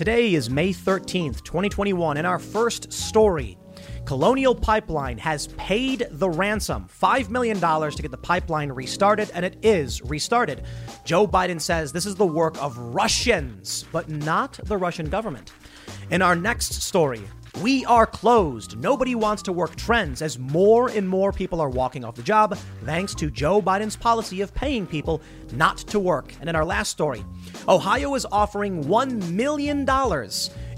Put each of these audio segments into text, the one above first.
Today is May 13th, 2021, and our first story Colonial Pipeline has paid the ransom, $5 million to get the pipeline restarted, and it is restarted. Joe Biden says this is the work of Russians, but not the Russian government. In our next story, we are closed. Nobody wants to work trends as more and more people are walking off the job thanks to Joe Biden's policy of paying people not to work. And in our last story, Ohio is offering $1 million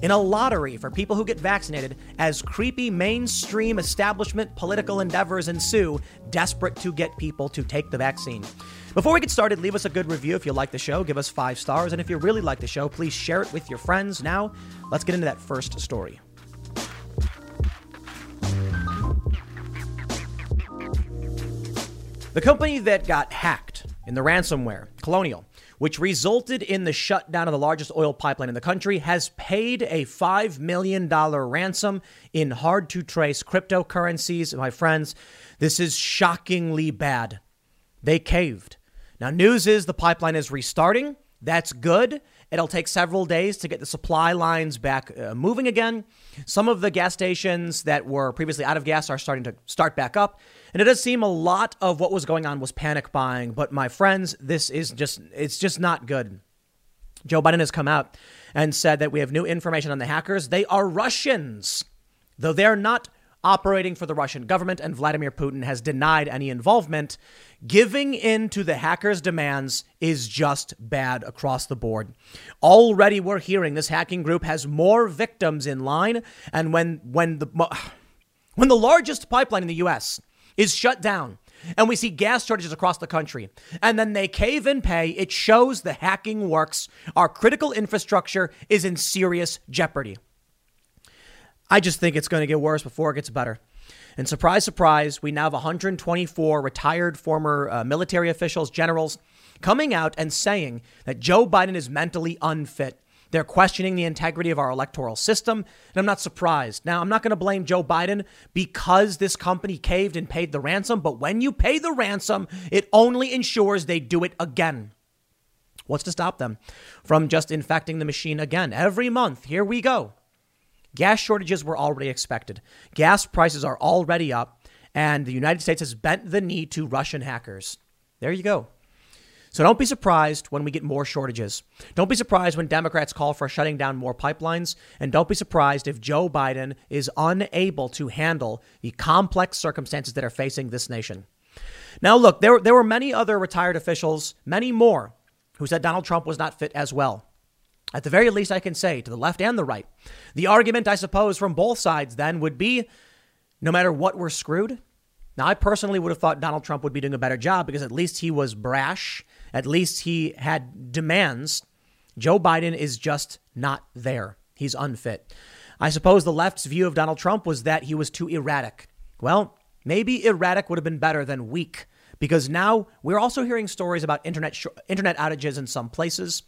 in a lottery for people who get vaccinated as creepy mainstream establishment political endeavors ensue, desperate to get people to take the vaccine. Before we get started, leave us a good review if you like the show. Give us five stars. And if you really like the show, please share it with your friends. Now, let's get into that first story. The company that got hacked in the ransomware, Colonial, which resulted in the shutdown of the largest oil pipeline in the country, has paid a $5 million ransom in hard to trace cryptocurrencies. My friends, this is shockingly bad. They caved. Now, news is the pipeline is restarting. That's good. It'll take several days to get the supply lines back uh, moving again. Some of the gas stations that were previously out of gas are starting to start back up. And it does seem a lot of what was going on was panic buying. But my friends, this is just, it's just not good. Joe Biden has come out and said that we have new information on the hackers. They are Russians, though they're not operating for the Russian government, and Vladimir Putin has denied any involvement. Giving in to the hackers' demands is just bad across the board. Already, we're hearing this hacking group has more victims in line, and when when the when the largest pipeline in the U.S. is shut down, and we see gas shortages across the country, and then they cave and pay, it shows the hacking works. Our critical infrastructure is in serious jeopardy. I just think it's going to get worse before it gets better. And surprise, surprise, we now have 124 retired former uh, military officials, generals, coming out and saying that Joe Biden is mentally unfit. They're questioning the integrity of our electoral system. And I'm not surprised. Now, I'm not going to blame Joe Biden because this company caved and paid the ransom. But when you pay the ransom, it only ensures they do it again. What's to stop them from just infecting the machine again? Every month, here we go. Gas shortages were already expected. Gas prices are already up, and the United States has bent the knee to Russian hackers. There you go. So don't be surprised when we get more shortages. Don't be surprised when Democrats call for shutting down more pipelines. And don't be surprised if Joe Biden is unable to handle the complex circumstances that are facing this nation. Now, look, there, there were many other retired officials, many more, who said Donald Trump was not fit as well. At the very least, I can say to the left and the right. The argument, I suppose, from both sides then would be no matter what, we're screwed. Now, I personally would have thought Donald Trump would be doing a better job because at least he was brash. At least he had demands. Joe Biden is just not there. He's unfit. I suppose the left's view of Donald Trump was that he was too erratic. Well, maybe erratic would have been better than weak because now we're also hearing stories about internet sh- internet outages in some places.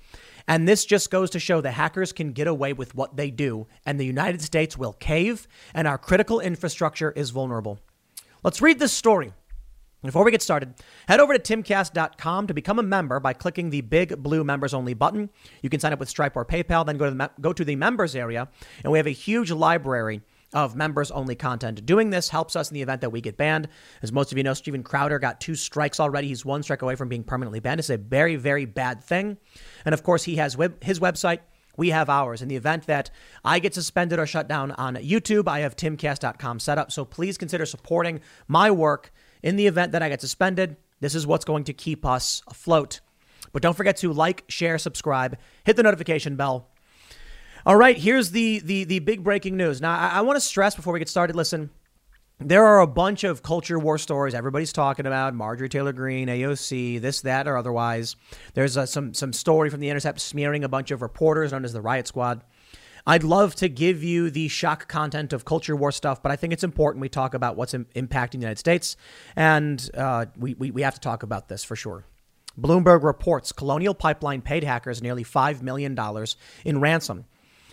And this just goes to show that hackers can get away with what they do, and the United States will cave, and our critical infrastructure is vulnerable. Let's read this story. Before we get started, head over to timcast.com to become a member by clicking the big blue members only button. You can sign up with Stripe or PayPal, then go to the, go to the members area, and we have a huge library of members only content. Doing this helps us in the event that we get banned. As most of you know, Steven Crowder got two strikes already. He's one strike away from being permanently banned. It's a very, very bad thing. And of course, he has web- his website. We have ours. In the event that I get suspended or shut down on YouTube, I have timcast.com set up. So please consider supporting my work in the event that I get suspended. This is what's going to keep us afloat. But don't forget to like, share, subscribe, hit the notification bell. All right, here's the the the big breaking news. Now, I, I want to stress before we get started. Listen, there are a bunch of culture war stories everybody's talking about Marjorie Taylor Greene, AOC, this, that, or otherwise. There's uh, some, some story from The Intercept smearing a bunch of reporters known as the Riot Squad. I'd love to give you the shock content of culture war stuff, but I think it's important we talk about what's Im- impacting the United States. And uh, we, we, we have to talk about this for sure. Bloomberg reports Colonial Pipeline paid hackers nearly $5 million in ransom.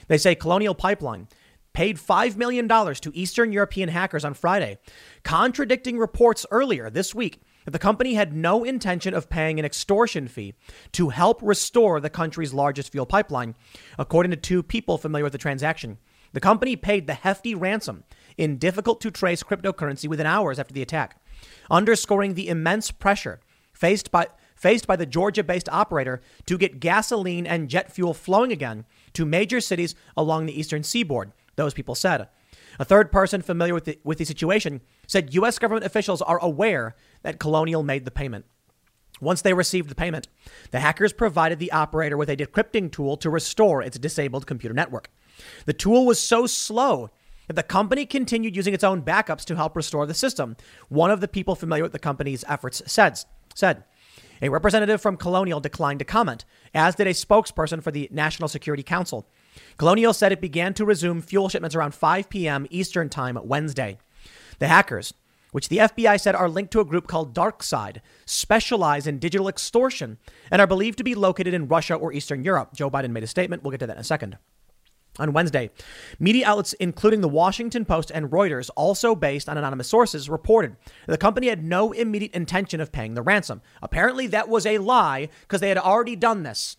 They say Colonial Pipeline paid $5 million to Eastern European hackers on Friday, contradicting reports earlier this week that the company had no intention of paying an extortion fee to help restore the country's largest fuel pipeline, according to two people familiar with the transaction. The company paid the hefty ransom in difficult to trace cryptocurrency within hours after the attack, underscoring the immense pressure faced by faced by the Georgia based operator to get gasoline and jet fuel flowing again to major cities along the eastern seaboard, those people said. A third person familiar with the, with the situation said U.S. government officials are aware that Colonial made the payment. Once they received the payment, the hackers provided the operator with a decrypting tool to restore its disabled computer network. The tool was so slow that the company continued using its own backups to help restore the system. One of the people familiar with the company's efforts said, said a representative from Colonial declined to comment, as did a spokesperson for the National Security Council. Colonial said it began to resume fuel shipments around 5 p.m. Eastern Time Wednesday. The hackers, which the FBI said are linked to a group called DarkSide, specialize in digital extortion and are believed to be located in Russia or Eastern Europe. Joe Biden made a statement. We'll get to that in a second. On Wednesday, media outlets including the Washington Post and Reuters, also based on anonymous sources, reported the company had no immediate intention of paying the ransom. Apparently, that was a lie because they had already done this.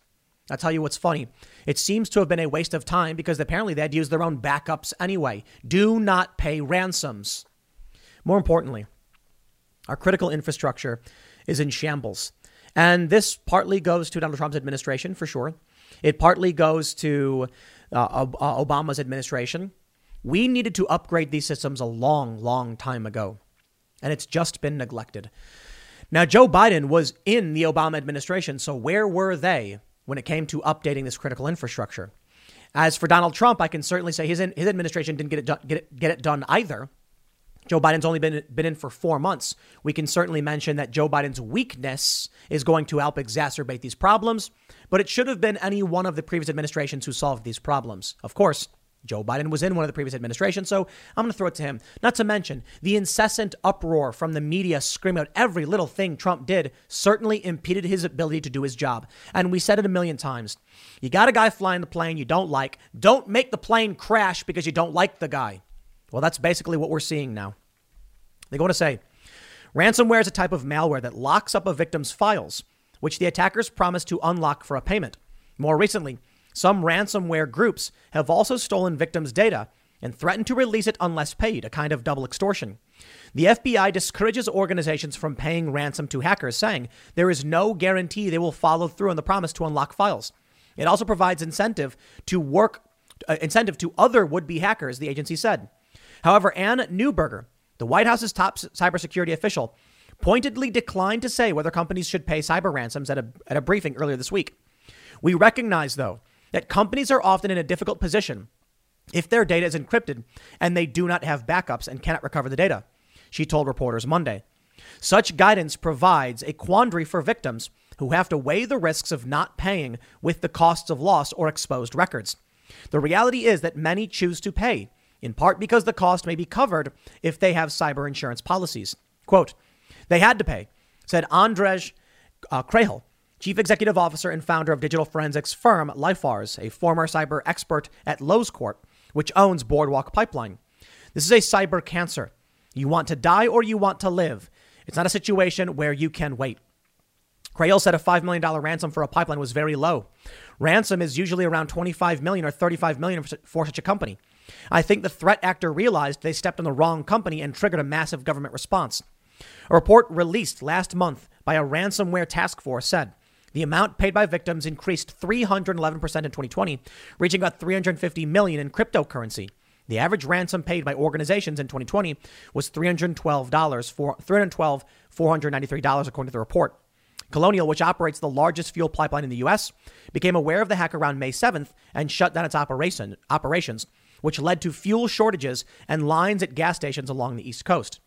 I'll tell you what's funny. It seems to have been a waste of time because apparently they had used their own backups anyway. Do not pay ransoms. More importantly, our critical infrastructure is in shambles. And this partly goes to Donald Trump's administration, for sure. It partly goes to uh, Obama's administration. We needed to upgrade these systems a long, long time ago, and it's just been neglected. Now, Joe Biden was in the Obama administration, so where were they when it came to updating this critical infrastructure? As for Donald Trump, I can certainly say his, his administration didn't get it, done, get, it, get it done either. Joe Biden's only been, been in for four months. We can certainly mention that Joe Biden's weakness is going to help exacerbate these problems but it should have been any one of the previous administrations who solved these problems. Of course, Joe Biden was in one of the previous administrations, so I'm going to throw it to him. Not to mention the incessant uproar from the media screaming out every little thing Trump did certainly impeded his ability to do his job. And we said it a million times. You got a guy flying the plane you don't like. Don't make the plane crash because you don't like the guy. Well, that's basically what we're seeing now. They go on to say ransomware is a type of malware that locks up a victim's files which the attackers promise to unlock for a payment. More recently, some ransomware groups have also stolen victims' data and threatened to release it unless paid, a kind of double extortion. The FBI discourages organizations from paying ransom to hackers, saying there is no guarantee they will follow through on the promise to unlock files. It also provides incentive to work uh, incentive to other would-be hackers, the agency said. However, Anne Neuberger, the White House's top cybersecurity official, pointedly declined to say whether companies should pay cyber ransoms at a, at a briefing earlier this week. We recognize, though, that companies are often in a difficult position if their data is encrypted and they do not have backups and cannot recover the data, she told reporters Monday. Such guidance provides a quandary for victims who have to weigh the risks of not paying with the costs of loss or exposed records. The reality is that many choose to pay, in part because the cost may be covered if they have cyber insurance policies. Quote, they had to pay, said Andrej uh, chief executive officer and founder of digital forensics firm Lifars, a former cyber expert at Loews Corp, which owns Boardwalk Pipeline. This is a cyber cancer. You want to die or you want to live. It's not a situation where you can wait. Krehel said a $5 million ransom for a pipeline was very low. Ransom is usually around 25 million or 35 million for such a company. I think the threat actor realized they stepped on the wrong company and triggered a massive government response. A report released last month by a ransomware task force said the amount paid by victims increased 311% in 2020, reaching about 350 million in cryptocurrency. The average ransom paid by organizations in 2020 was $312 for $312 $493 according to the report. Colonial, which operates the largest fuel pipeline in the U.S., became aware of the hack around May 7th and shut down its operation, operations, which led to fuel shortages and lines at gas stations along the East Coast.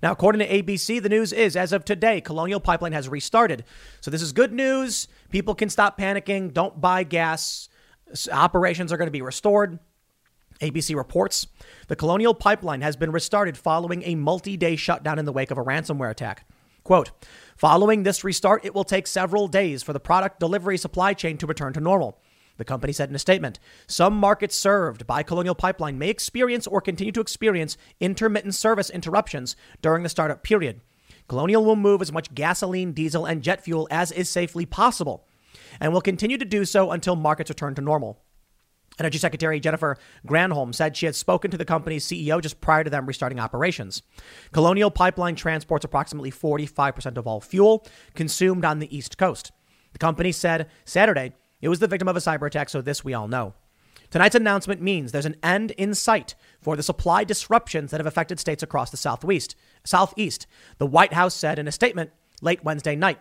Now, according to ABC, the news is as of today, Colonial Pipeline has restarted. So this is good news. People can stop panicking. Don't buy gas. Operations are going to be restored. ABC reports the Colonial Pipeline has been restarted following a multi day shutdown in the wake of a ransomware attack. Quote, following this restart, it will take several days for the product delivery supply chain to return to normal. The company said in a statement Some markets served by Colonial Pipeline may experience or continue to experience intermittent service interruptions during the startup period. Colonial will move as much gasoline, diesel, and jet fuel as is safely possible, and will continue to do so until markets return to normal. Energy Secretary Jennifer Granholm said she had spoken to the company's CEO just prior to them restarting operations. Colonial Pipeline transports approximately 45% of all fuel consumed on the East Coast. The company said Saturday it was the victim of a cyber attack, so this we all know. Tonight's announcement means there's an end in sight for the supply disruptions that have affected states across the Southwest. Southeast, the White House said in a statement late Wednesday night.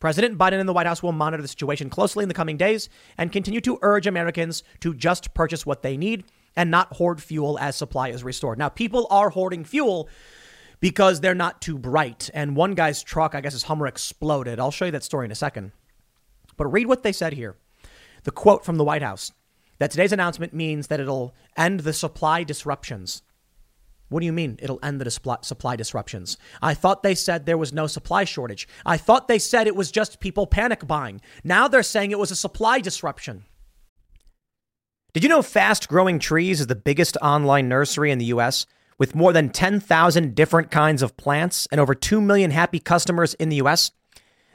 President Biden and the White House will monitor the situation closely in the coming days and continue to urge Americans to just purchase what they need and not hoard fuel as supply is restored. Now, people are hoarding fuel because they're not too bright. And one guy's truck, I guess his Hummer exploded. I'll show you that story in a second. But read what they said here. The quote from the White House that today's announcement means that it'll end the supply disruptions. What do you mean it'll end the supply disruptions? I thought they said there was no supply shortage. I thought they said it was just people panic buying. Now they're saying it was a supply disruption. Did you know Fast Growing Trees is the biggest online nursery in the US with more than 10,000 different kinds of plants and over 2 million happy customers in the US?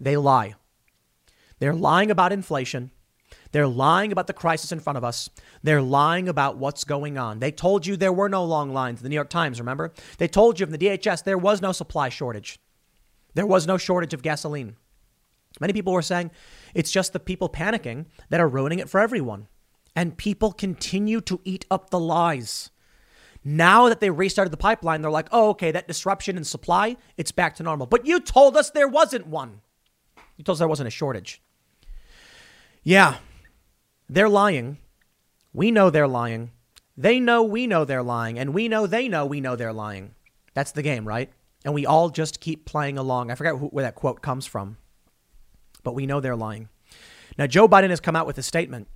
They lie. They're lying about inflation. They're lying about the crisis in front of us. They're lying about what's going on. They told you there were no long lines. The New York Times, remember? They told you from the DHS there was no supply shortage. There was no shortage of gasoline. Many people were saying it's just the people panicking that are ruining it for everyone. And people continue to eat up the lies. Now that they restarted the pipeline, they're like, oh, okay, that disruption in supply, it's back to normal. But you told us there wasn't one. You told us there wasn't a shortage. Yeah, they're lying. We know they're lying. They know we know they're lying. And we know they know we know they're lying. That's the game, right? And we all just keep playing along. I forget where that quote comes from, but we know they're lying. Now, Joe Biden has come out with a statement.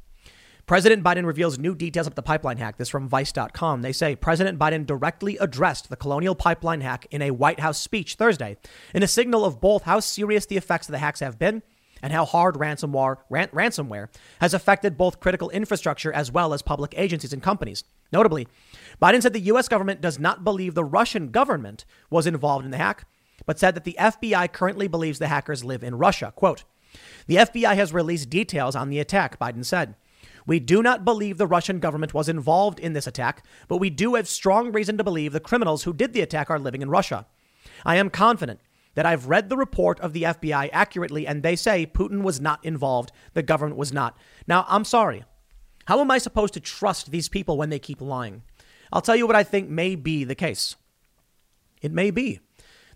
President Biden reveals new details of the pipeline hack. This from Vice.com. They say President Biden directly addressed the colonial pipeline hack in a White House speech Thursday in a signal of both how serious the effects of the hacks have been and how hard ransomware, ran, ransomware has affected both critical infrastructure as well as public agencies and companies. Notably, Biden said the U.S. government does not believe the Russian government was involved in the hack, but said that the FBI currently believes the hackers live in Russia. Quote, the FBI has released details on the attack, Biden said. We do not believe the Russian government was involved in this attack, but we do have strong reason to believe the criminals who did the attack are living in Russia. I am confident that I've read the report of the FBI accurately, and they say Putin was not involved, the government was not. Now, I'm sorry. How am I supposed to trust these people when they keep lying? I'll tell you what I think may be the case. It may be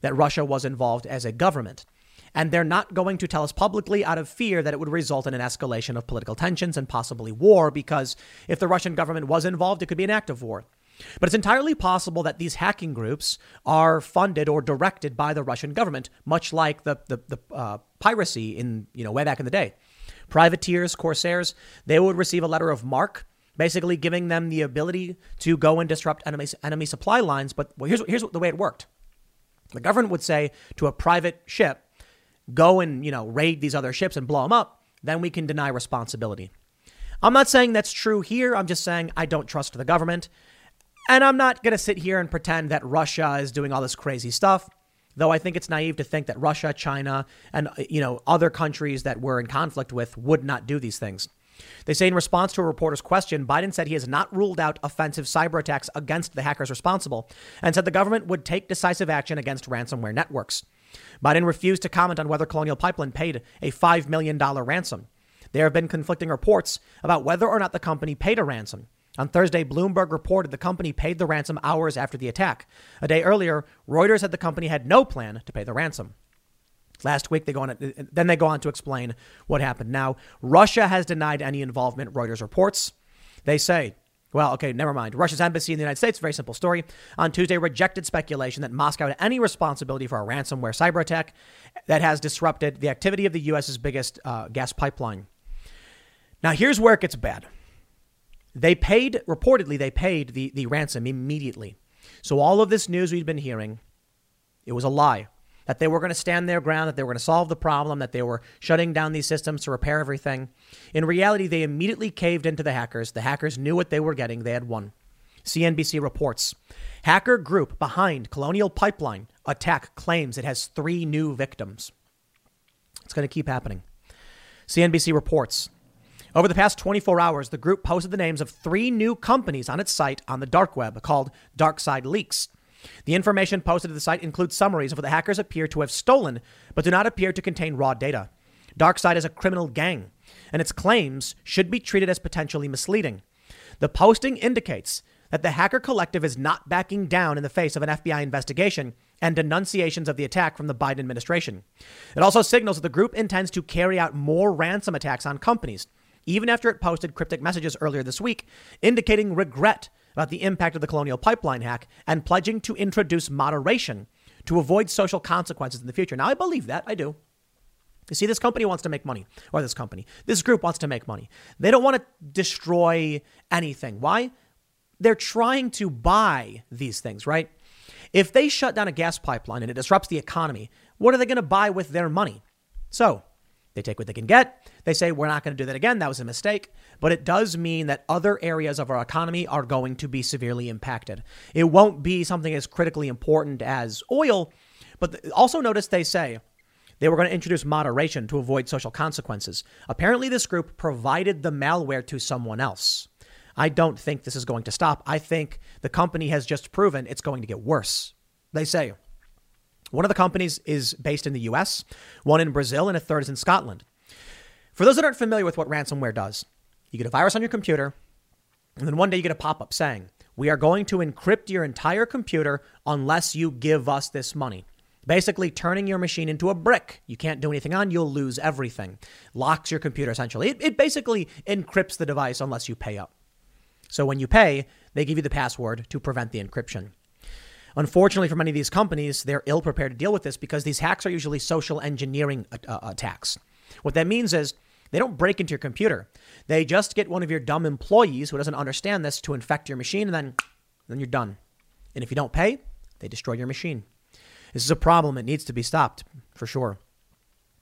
that Russia was involved as a government. And they're not going to tell us publicly out of fear that it would result in an escalation of political tensions and possibly war, because if the Russian government was involved, it could be an act of war. But it's entirely possible that these hacking groups are funded or directed by the Russian government, much like the, the, the uh, piracy in, you know, way back in the day. Privateers, corsairs, they would receive a letter of marque, basically giving them the ability to go and disrupt enemy, enemy supply lines. But well, here's, here's the way it worked. The government would say to a private ship, go and, you know, raid these other ships and blow them up, then we can deny responsibility. I'm not saying that's true here. I'm just saying I don't trust the government. And I'm not going to sit here and pretend that Russia is doing all this crazy stuff, though I think it's naive to think that Russia, China, and uh, you know other countries that we're in conflict with would not do these things. They say in response to a reporter's question, Biden said he has not ruled out offensive cyber attacks against the hackers responsible and said the government would take decisive action against ransomware networks. Biden refused to comment on whether Colonial Pipeline paid a $5 million ransom. There have been conflicting reports about whether or not the company paid a ransom. On Thursday, Bloomberg reported the company paid the ransom hours after the attack. A day earlier, Reuters said the company had no plan to pay the ransom. Last week, they go on. Then they go on to explain what happened. Now, Russia has denied any involvement. Reuters reports. They say, well, okay, never mind. Russia's embassy in the United States, very simple story, on Tuesday rejected speculation that Moscow had any responsibility for a ransomware cyber attack that has disrupted the activity of the U.S.'s biggest uh, gas pipeline. Now, here's where it gets bad. They paid, reportedly, they paid the, the ransom immediately. So all of this news we've been hearing, it was a lie. That they were going to stand their ground, that they were going to solve the problem, that they were shutting down these systems to repair everything. In reality, they immediately caved into the hackers. The hackers knew what they were getting. They had won. CNBC reports hacker group behind Colonial Pipeline attack claims it has three new victims. It's going to keep happening. CNBC reports over the past 24 hours, the group posted the names of three new companies on its site on the dark web called DarkSide Leaks. The information posted to the site includes summaries of what the hackers appear to have stolen, but do not appear to contain raw data. DarkSide is a criminal gang, and its claims should be treated as potentially misleading. The posting indicates that the hacker collective is not backing down in the face of an FBI investigation and denunciations of the attack from the Biden administration. It also signals that the group intends to carry out more ransom attacks on companies even after it posted cryptic messages earlier this week indicating regret about the impact of the Colonial Pipeline hack and pledging to introduce moderation to avoid social consequences in the future. Now, I believe that. I do. You see, this company wants to make money, or this company, this group wants to make money. They don't want to destroy anything. Why? They're trying to buy these things, right? If they shut down a gas pipeline and it disrupts the economy, what are they going to buy with their money? So, they take what they can get. They say, we're not going to do that again. That was a mistake. But it does mean that other areas of our economy are going to be severely impacted. It won't be something as critically important as oil. But also notice they say they were going to introduce moderation to avoid social consequences. Apparently, this group provided the malware to someone else. I don't think this is going to stop. I think the company has just proven it's going to get worse. They say one of the companies is based in the US, one in Brazil, and a third is in Scotland. For those that aren't familiar with what ransomware does, you get a virus on your computer, and then one day you get a pop up saying, We are going to encrypt your entire computer unless you give us this money. Basically, turning your machine into a brick. You can't do anything on, you'll lose everything. Locks your computer essentially. It, it basically encrypts the device unless you pay up. So when you pay, they give you the password to prevent the encryption. Unfortunately, for many of these companies, they're ill prepared to deal with this because these hacks are usually social engineering uh, attacks. What that means is they don't break into your computer. They just get one of your dumb employees who doesn't understand this to infect your machine, and then, then you're done. And if you don't pay, they destroy your machine. This is a problem. It needs to be stopped for sure.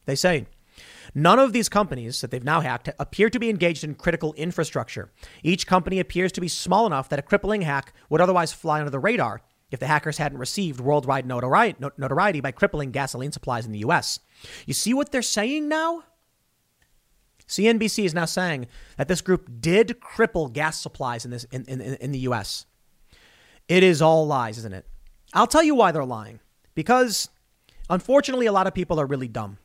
They say none of these companies that they've now hacked appear to be engaged in critical infrastructure. Each company appears to be small enough that a crippling hack would otherwise fly under the radar if the hackers hadn't received worldwide notoriety by crippling gasoline supplies in the US. You see what they're saying now? CNBC is now saying that this group did cripple gas supplies in, this, in, in, in the US. It is all lies, isn't it? I'll tell you why they're lying. Because unfortunately, a lot of people are really dumb.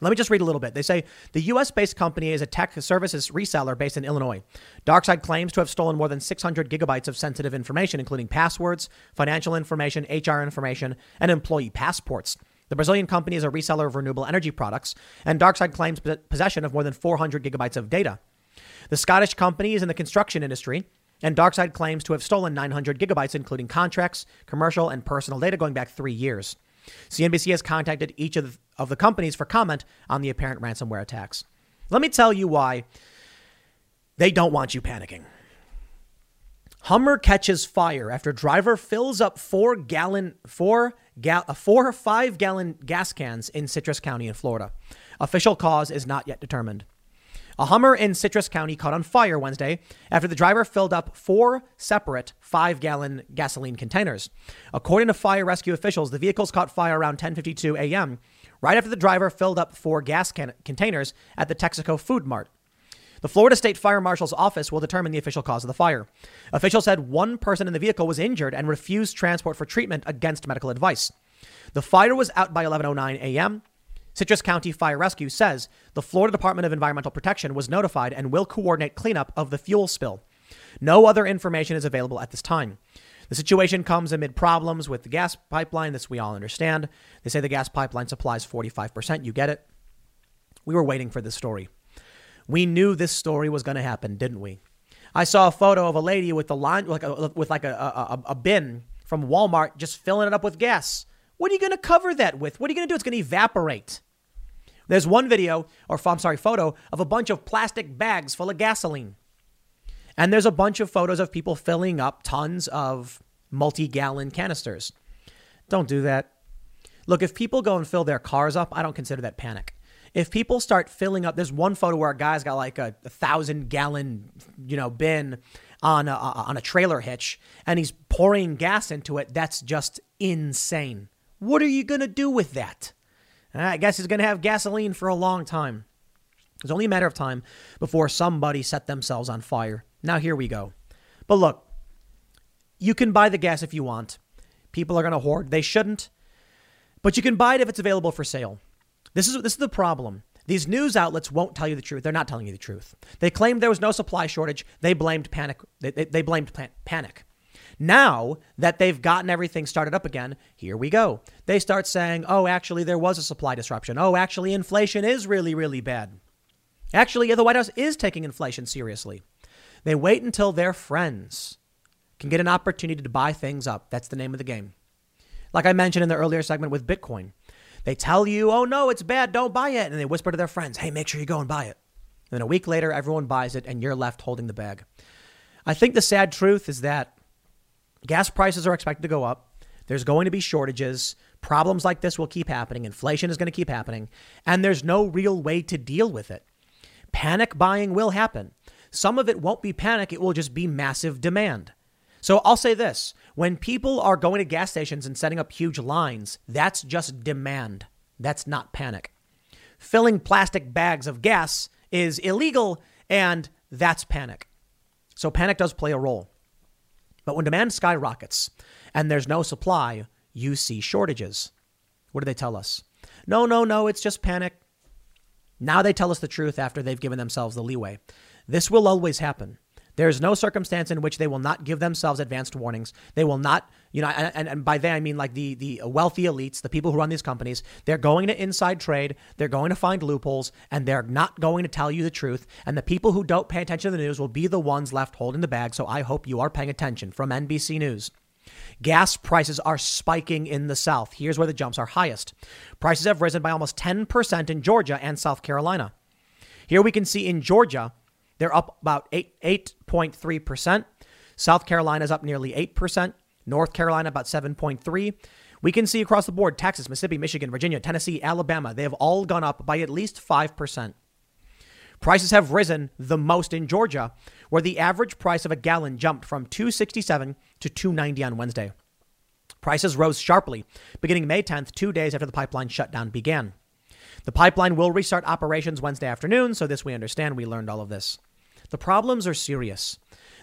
Let me just read a little bit. They say the US based company is a tech services reseller based in Illinois. DarkSide claims to have stolen more than 600 gigabytes of sensitive information, including passwords, financial information, HR information, and employee passports. The Brazilian company is a reseller of renewable energy products, and DarkSide claims possession of more than 400 gigabytes of data. The Scottish company is in the construction industry, and DarkSide claims to have stolen 900 gigabytes, including contracts, commercial, and personal data going back three years. CNBC has contacted each of the, of the companies for comment on the apparent ransomware attacks. Let me tell you why they don't want you panicking. Hummer catches fire after driver fills up four gallon four gal, uh, four five gallon gas cans in Citrus County in Florida. Official cause is not yet determined. A Hummer in Citrus County caught on fire Wednesday after the driver filled up four separate five gallon gasoline containers. According to fire rescue officials, the vehicles caught fire around 10:52 a.m. right after the driver filled up four gas can- containers at the Texaco Food Mart. The Florida State Fire Marshal's office will determine the official cause of the fire. Officials said one person in the vehicle was injured and refused transport for treatment against medical advice. The fire was out by 11:09 a.m. Citrus County Fire Rescue says the Florida Department of Environmental Protection was notified and will coordinate cleanup of the fuel spill. No other information is available at this time. The situation comes amid problems with the gas pipeline. This we all understand. They say the gas pipeline supplies 45%. You get it? We were waiting for this story. We knew this story was going to happen, didn't we? I saw a photo of a lady with the line, like a, with like a, a, a bin from Walmart, just filling it up with gas. What are you going to cover that with? What are you going to do? It's going to evaporate. There's one video, or I'm sorry, photo of a bunch of plastic bags full of gasoline. And there's a bunch of photos of people filling up tons of multi gallon canisters. Don't do that. Look, if people go and fill their cars up, I don't consider that panic. If people start filling up, there's one photo where a guy's got like a, a thousand gallon, you know, bin on a, on a trailer hitch and he's pouring gas into it. That's just insane. What are you going to do with that? I guess he's going to have gasoline for a long time. It's only a matter of time before somebody set themselves on fire. Now, here we go. But look, you can buy the gas if you want. People are going to hoard. They shouldn't. But you can buy it if it's available for sale. This is, this is the problem. These news outlets won't tell you the truth. They're not telling you the truth. They claimed there was no supply shortage. They blamed panic. They, they, they blamed panic. Now that they've gotten everything started up again, here we go. They start saying, oh, actually, there was a supply disruption. Oh, actually, inflation is really, really bad. Actually, the White House is taking inflation seriously. They wait until their friends can get an opportunity to buy things up. That's the name of the game. Like I mentioned in the earlier segment with Bitcoin, they tell you, oh no, it's bad, don't buy it. And they whisper to their friends, hey, make sure you go and buy it. And then a week later, everyone buys it and you're left holding the bag. I think the sad truth is that gas prices are expected to go up. There's going to be shortages. Problems like this will keep happening. Inflation is going to keep happening. And there's no real way to deal with it. Panic buying will happen. Some of it won't be panic, it will just be massive demand. So I'll say this when people are going to gas stations and setting up huge lines, that's just demand. That's not panic. Filling plastic bags of gas is illegal, and that's panic. So panic does play a role. But when demand skyrockets and there's no supply, you see shortages. What do they tell us? No, no, no, it's just panic. Now they tell us the truth after they've given themselves the leeway. This will always happen. There is no circumstance in which they will not give themselves advanced warnings. They will not, you know, and, and by that I mean like the, the wealthy elites, the people who run these companies, they're going to inside trade, they're going to find loopholes, and they're not going to tell you the truth. And the people who don't pay attention to the news will be the ones left holding the bag. So I hope you are paying attention from NBC News. Gas prices are spiking in the South. Here's where the jumps are highest. Prices have risen by almost 10% in Georgia and South Carolina. Here we can see in Georgia, they're up about 8, 8.3%. South Carolina is up nearly 8%. North Carolina about 7.3. We can see across the board Texas, Mississippi, Michigan, Virginia, Tennessee, Alabama, they have all gone up by at least 5%. Prices have risen the most in Georgia, where the average price of a gallon jumped from 267 to 290 on Wednesday. Prices rose sharply beginning May 10th, 2 days after the pipeline shutdown began. The pipeline will restart operations Wednesday afternoon, so this we understand. We learned all of this. The problems are serious.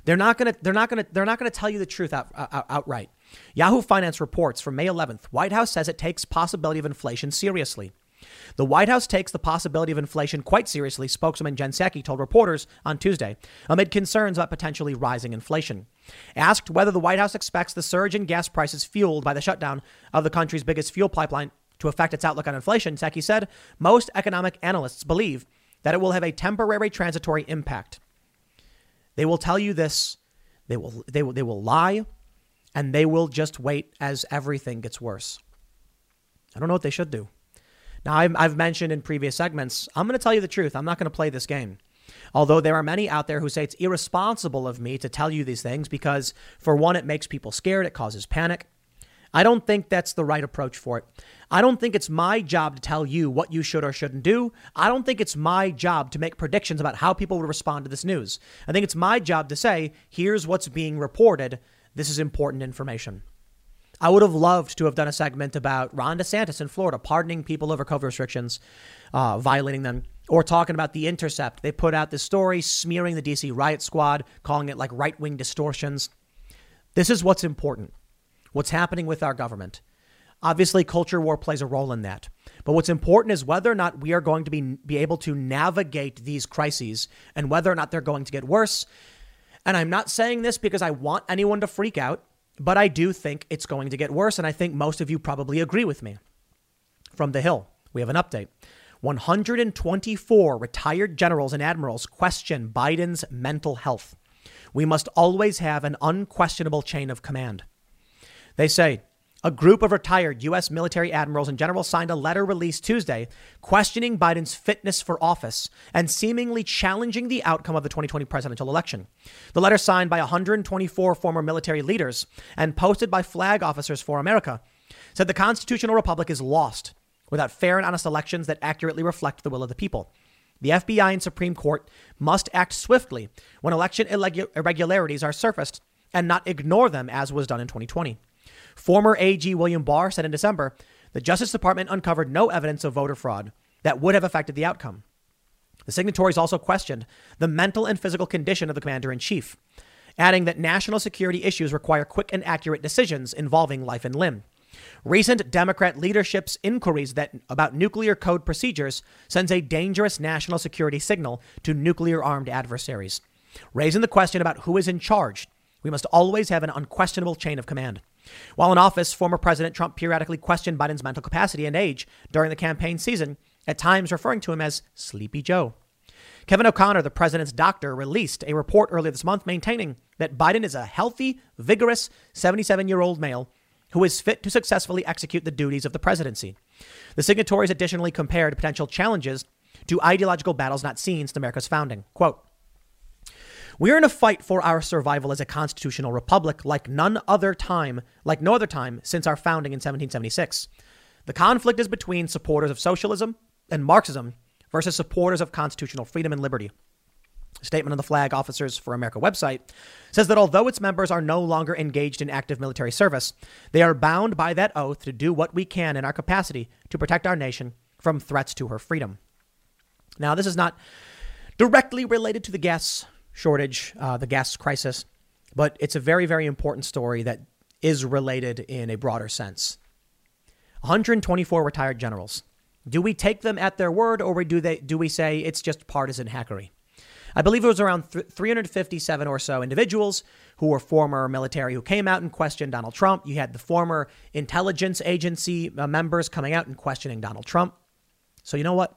They're not going to they're not going to they're not going to tell you the truth out, out, outright. Yahoo Finance reports from May 11th, White House says it takes possibility of inflation seriously. The White House takes the possibility of inflation quite seriously, spokesman Jen Psaki told reporters on Tuesday, amid concerns about potentially rising inflation. Asked whether the White House expects the surge in gas prices fueled by the shutdown of the country's biggest fuel pipeline to affect its outlook on inflation, Psaki said most economic analysts believe that it will have a temporary transitory impact. They will tell you this. They will, they will, they will lie and they will just wait as everything gets worse. I don't know what they should do. Now, I've, I've mentioned in previous segments, I'm going to tell you the truth. I'm not going to play this game. Although there are many out there who say it's irresponsible of me to tell you these things because, for one, it makes people scared, it causes panic. I don't think that's the right approach for it. I don't think it's my job to tell you what you should or shouldn't do. I don't think it's my job to make predictions about how people would respond to this news. I think it's my job to say, here's what's being reported. This is important information. I would have loved to have done a segment about Ron DeSantis in Florida pardoning people over COVID restrictions, uh, violating them. or talking about The Intercept. They put out this story smearing the DC riot squad, calling it like right wing distortions. This is what's important what's happening with our government. Obviously, culture war plays a role in that. But what's important is whether or not we are going to be, be able to navigate these crises and whether or not they're going to get worse. And I'm not saying this because I want anyone to freak out, but I do think it's going to get worse. And I think most of you probably agree with me. From the Hill, we have an update. 124 retired generals and admirals question Biden's mental health. We must always have an unquestionable chain of command. They say a group of retired U.S. military admirals and generals signed a letter released Tuesday questioning Biden's fitness for office and seemingly challenging the outcome of the 2020 presidential election. The letter, signed by 124 former military leaders and posted by Flag Officers for America, said the constitutional republic is lost without fair and honest elections that accurately reflect the will of the people. The FBI and Supreme Court must act swiftly when election irregularities are surfaced and not ignore them as was done in 2020. Former AG William Barr said in December the Justice Department uncovered no evidence of voter fraud that would have affected the outcome. The signatories also questioned the mental and physical condition of the commander in chief, adding that national security issues require quick and accurate decisions involving life and limb. Recent Democrat leadership's inquiries that, about nuclear code procedures sends a dangerous national security signal to nuclear armed adversaries, raising the question about who is in charge. We must always have an unquestionable chain of command. While in office, former President Trump periodically questioned Biden's mental capacity and age during the campaign season, at times referring to him as Sleepy Joe. Kevin O'Connor, the president's doctor, released a report earlier this month maintaining that Biden is a healthy, vigorous 77 year old male who is fit to successfully execute the duties of the presidency. The signatories additionally compared potential challenges to ideological battles not seen since America's founding. Quote, we are in a fight for our survival as a constitutional republic like none other time, like no other time since our founding in 1776. The conflict is between supporters of socialism and Marxism versus supporters of constitutional freedom and liberty. A statement on the Flag Officers for America website says that although its members are no longer engaged in active military service, they are bound by that oath to do what we can in our capacity to protect our nation from threats to her freedom. Now, this is not directly related to the gas shortage, uh, the gas crisis, but it's a very, very important story that is related in a broader sense. 124 retired generals. Do we take them at their word or do, they, do we say it's just partisan hackery? I believe it was around th- 357 or so individuals who were former military who came out and questioned Donald Trump. You had the former intelligence agency uh, members coming out and questioning Donald Trump. So, you know what?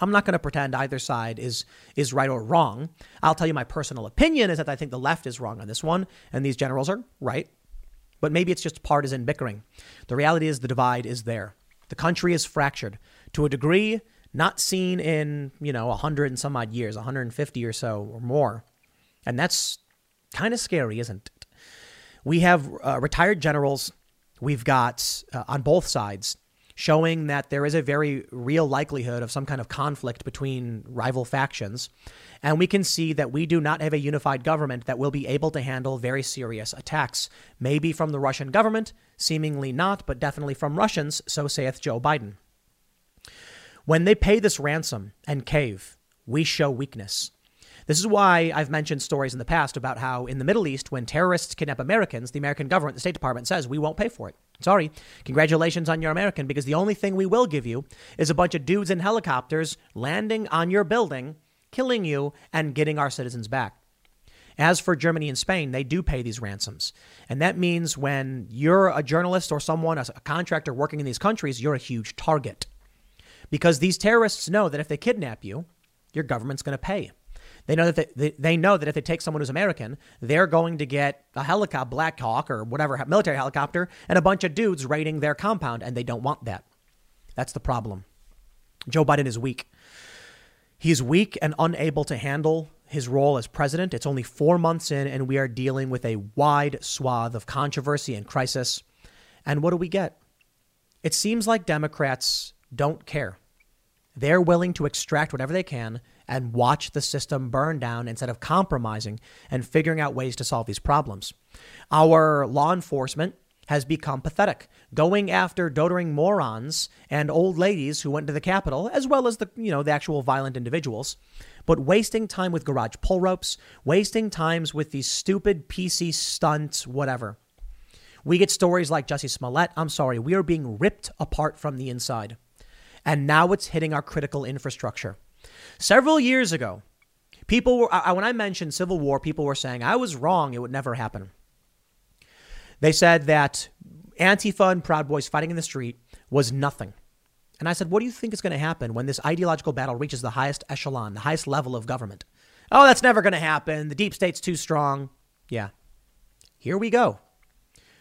I'm not going to pretend either side is is right or wrong. I'll tell you my personal opinion is that I think the left is wrong on this one, and these generals are right. But maybe it's just partisan bickering. The reality is the divide is there. The country is fractured to a degree not seen in you know 100 and some odd years, 150 or so or more, and that's kind of scary, isn't it? We have uh, retired generals. We've got uh, on both sides showing that there is a very real likelihood of some kind of conflict between rival factions. And we can see that we do not have a unified government that will be able to handle very serious attacks. Maybe from the Russian government, seemingly not, but definitely from Russians, so saith Joe Biden. When they pay this ransom and cave, we show weakness. This is why I've mentioned stories in the past about how in the Middle East, when terrorists kidnap Americans, the American government, the State Department says, we won't pay for it. Sorry. Congratulations on your American, because the only thing we will give you is a bunch of dudes in helicopters landing on your building, killing you, and getting our citizens back. As for Germany and Spain, they do pay these ransoms. And that means when you're a journalist or someone, a contractor working in these countries, you're a huge target. Because these terrorists know that if they kidnap you, your government's going to pay. They know that they, they know that if they take someone who's American, they're going to get a helicopter, Black Hawk or whatever military helicopter, and a bunch of dudes raiding their compound, and they don't want that. That's the problem. Joe Biden is weak. He's weak and unable to handle his role as president. It's only four months in, and we are dealing with a wide swath of controversy and crisis. And what do we get? It seems like Democrats don't care. They're willing to extract whatever they can and watch the system burn down instead of compromising and figuring out ways to solve these problems. Our law enforcement has become pathetic, going after doting morons and old ladies who went to the Capitol, as well as the you know the actual violent individuals but wasting time with garage pull ropes, wasting times with these stupid PC stunts, whatever. We get stories like Jussie Smollett. I'm sorry, we are being ripped apart from the inside. And now it's hitting our critical infrastructure. Several years ago, people were, when I mentioned Civil War, people were saying I was wrong, it would never happen. They said that Antifa and Proud Boys fighting in the street was nothing. And I said, What do you think is going to happen when this ideological battle reaches the highest echelon, the highest level of government? Oh, that's never going to happen. The deep state's too strong. Yeah. Here we go.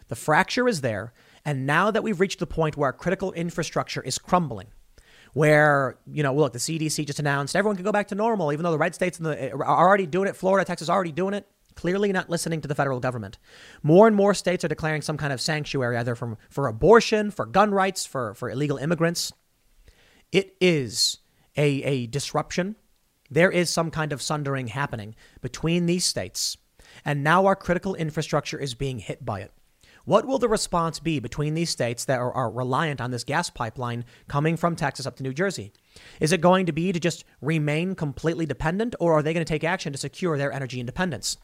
The fracture is there. And now that we've reached the point where our critical infrastructure is crumbling, where, you know, look, the CDC just announced everyone can go back to normal, even though the red states in the, are already doing it. Florida, Texas already doing it. Clearly not listening to the federal government. More and more states are declaring some kind of sanctuary, either from, for abortion, for gun rights, for, for illegal immigrants. It is a, a disruption. There is some kind of sundering happening between these states. And now our critical infrastructure is being hit by it. What will the response be between these states that are, are, reliant on this gas pipeline coming from Texas up to New Jersey? Is it going to be to just remain completely dependent, or are they going to take action to secure their energy independence?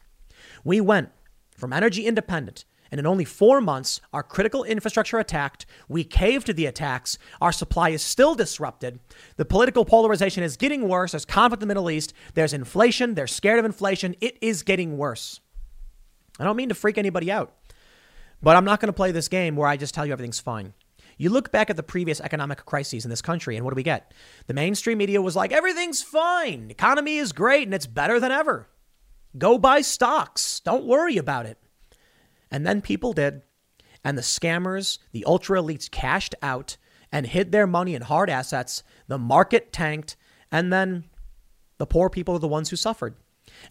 We went from energy independent and in only four months, our critical infrastructure attacked. We caved to the attacks. Our supply is still disrupted. The political polarization is getting worse. There's conflict in the Middle East. There's inflation. They're scared of inflation. It is getting worse. I don't mean to freak anybody out, but I'm not going to play this game where I just tell you everything's fine. You look back at the previous economic crises in this country, and what do we get? The mainstream media was like, everything's fine. economy is great, and it's better than ever. Go buy stocks. Don't worry about it. And then people did. And the scammers, the ultra elites cashed out and hid their money in hard assets. The market tanked. And then the poor people are the ones who suffered.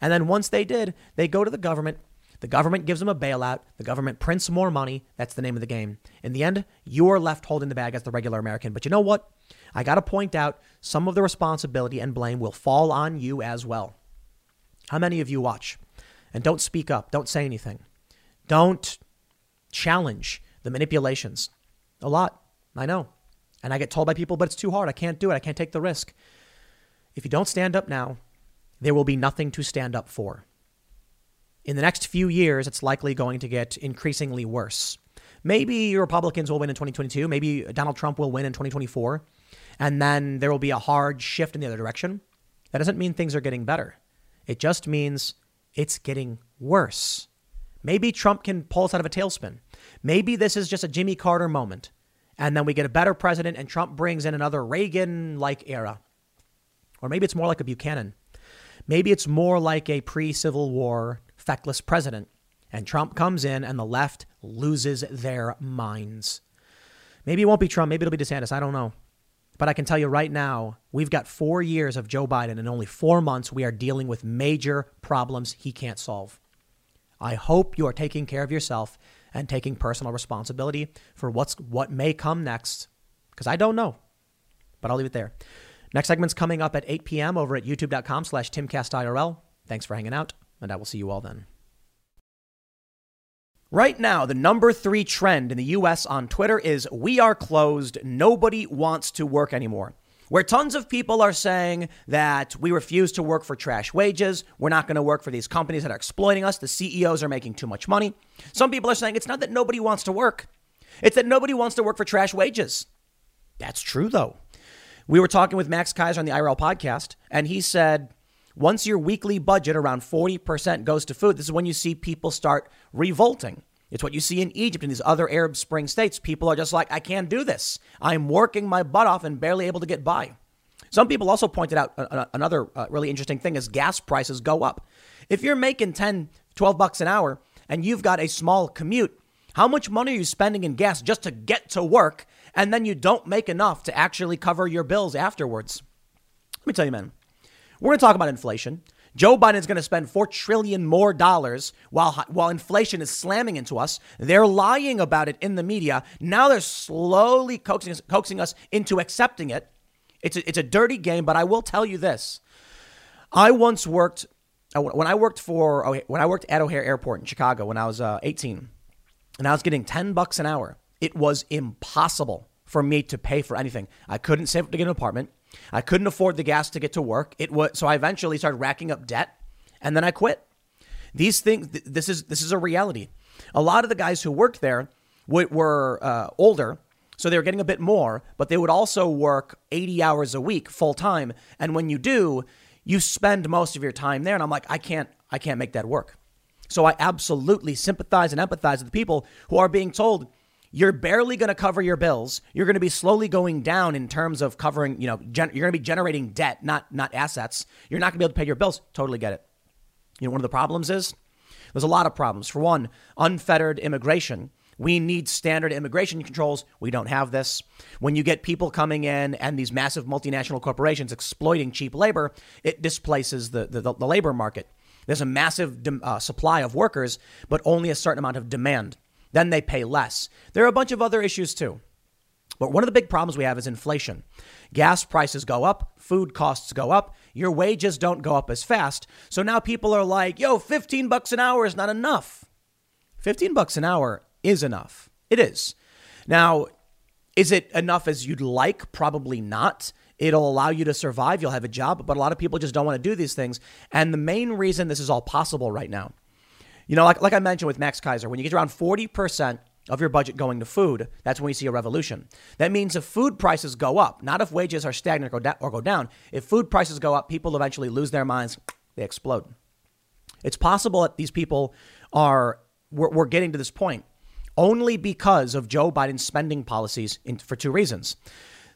And then once they did, they go to the government. The government gives them a bailout. The government prints more money. That's the name of the game. In the end, you're left holding the bag as the regular American. But you know what? I got to point out some of the responsibility and blame will fall on you as well. How many of you watch and don't speak up, don't say anything? Don't challenge the manipulations. A lot, I know. And I get told by people, but it's too hard. I can't do it. I can't take the risk. If you don't stand up now, there will be nothing to stand up for. In the next few years, it's likely going to get increasingly worse. Maybe Republicans will win in 2022. Maybe Donald Trump will win in 2024. And then there will be a hard shift in the other direction. That doesn't mean things are getting better. It just means it's getting worse. Maybe Trump can pull us out of a tailspin. Maybe this is just a Jimmy Carter moment. And then we get a better president and Trump brings in another Reagan like era. Or maybe it's more like a Buchanan. Maybe it's more like a pre Civil War feckless president. And Trump comes in and the left loses their minds. Maybe it won't be Trump. Maybe it'll be DeSantis. I don't know. But I can tell you right now, we've got four years of Joe Biden. and only four months, we are dealing with major problems he can't solve. I hope you are taking care of yourself and taking personal responsibility for what's what may come next because I don't know. But I'll leave it there. Next segment's coming up at 8 p.m. over at youtube.com slash timcastirl. Thanks for hanging out, and I will see you all then. Right now, the number three trend in the U.S. on Twitter is We are closed. Nobody wants to work anymore. where tons of people are saying that we refuse to work for trash wages. We're not going to work for these companies that are exploiting us. The CEOs are making too much money. Some people are saying it's not that nobody wants to work, it's that nobody wants to work for trash wages. That's true, though. We were talking with Max Keiser on the IRL podcast, and he said once your weekly budget around 40% goes to food, this is when you see people start revolting. It's what you see in Egypt and these other Arab Spring states. People are just like, I can't do this. I'm working my butt off and barely able to get by. Some people also pointed out another uh, really interesting thing is gas prices go up. If you're making 10, 12 bucks an hour and you've got a small commute, how much money are you spending in gas just to get to work and then you don't make enough to actually cover your bills afterwards? Let me tell you, man, we're going to talk about inflation. Joe Biden is going to spend four trillion more dollars while while inflation is slamming into us. They're lying about it in the media. Now they're slowly coaxing us, coaxing us into accepting it. It's a, it's a dirty game, but I will tell you this: I once worked when I worked for when I worked at O'Hare Airport in Chicago when I was uh, 18, and I was getting 10 bucks an hour. It was impossible for me to pay for anything. I couldn't save up to get an apartment. I couldn't afford the gas to get to work. It was so I eventually started racking up debt, and then I quit. These things. This is this is a reality. A lot of the guys who worked there were uh, older, so they were getting a bit more, but they would also work 80 hours a week full time. And when you do, you spend most of your time there. And I'm like, I can't, I can't make that work. So I absolutely sympathize and empathize with the people who are being told you're barely going to cover your bills. You're going to be slowly going down in terms of covering, you know, gen- you're going to be generating debt, not not assets. You're not going to be able to pay your bills. Totally get it. You know, one of the problems is there's a lot of problems. For one, unfettered immigration. We need standard immigration controls. We don't have this. When you get people coming in and these massive multinational corporations exploiting cheap labor, it displaces the, the, the labor market. There's a massive uh, supply of workers, but only a certain amount of demand then they pay less. There are a bunch of other issues too. But one of the big problems we have is inflation. Gas prices go up, food costs go up, your wages don't go up as fast. So now people are like, yo, 15 bucks an hour is not enough. 15 bucks an hour is enough. It is. Now, is it enough as you'd like? Probably not. It'll allow you to survive. You'll have a job, but a lot of people just don't want to do these things. And the main reason this is all possible right now you know, like, like I mentioned with Max Keiser, when you get around 40% of your budget going to food, that's when you see a revolution. That means if food prices go up, not if wages are stagnant or go, da- or go down, if food prices go up, people eventually lose their minds, they explode. It's possible that these people are, we're, we're getting to this point only because of Joe Biden's spending policies in, for two reasons.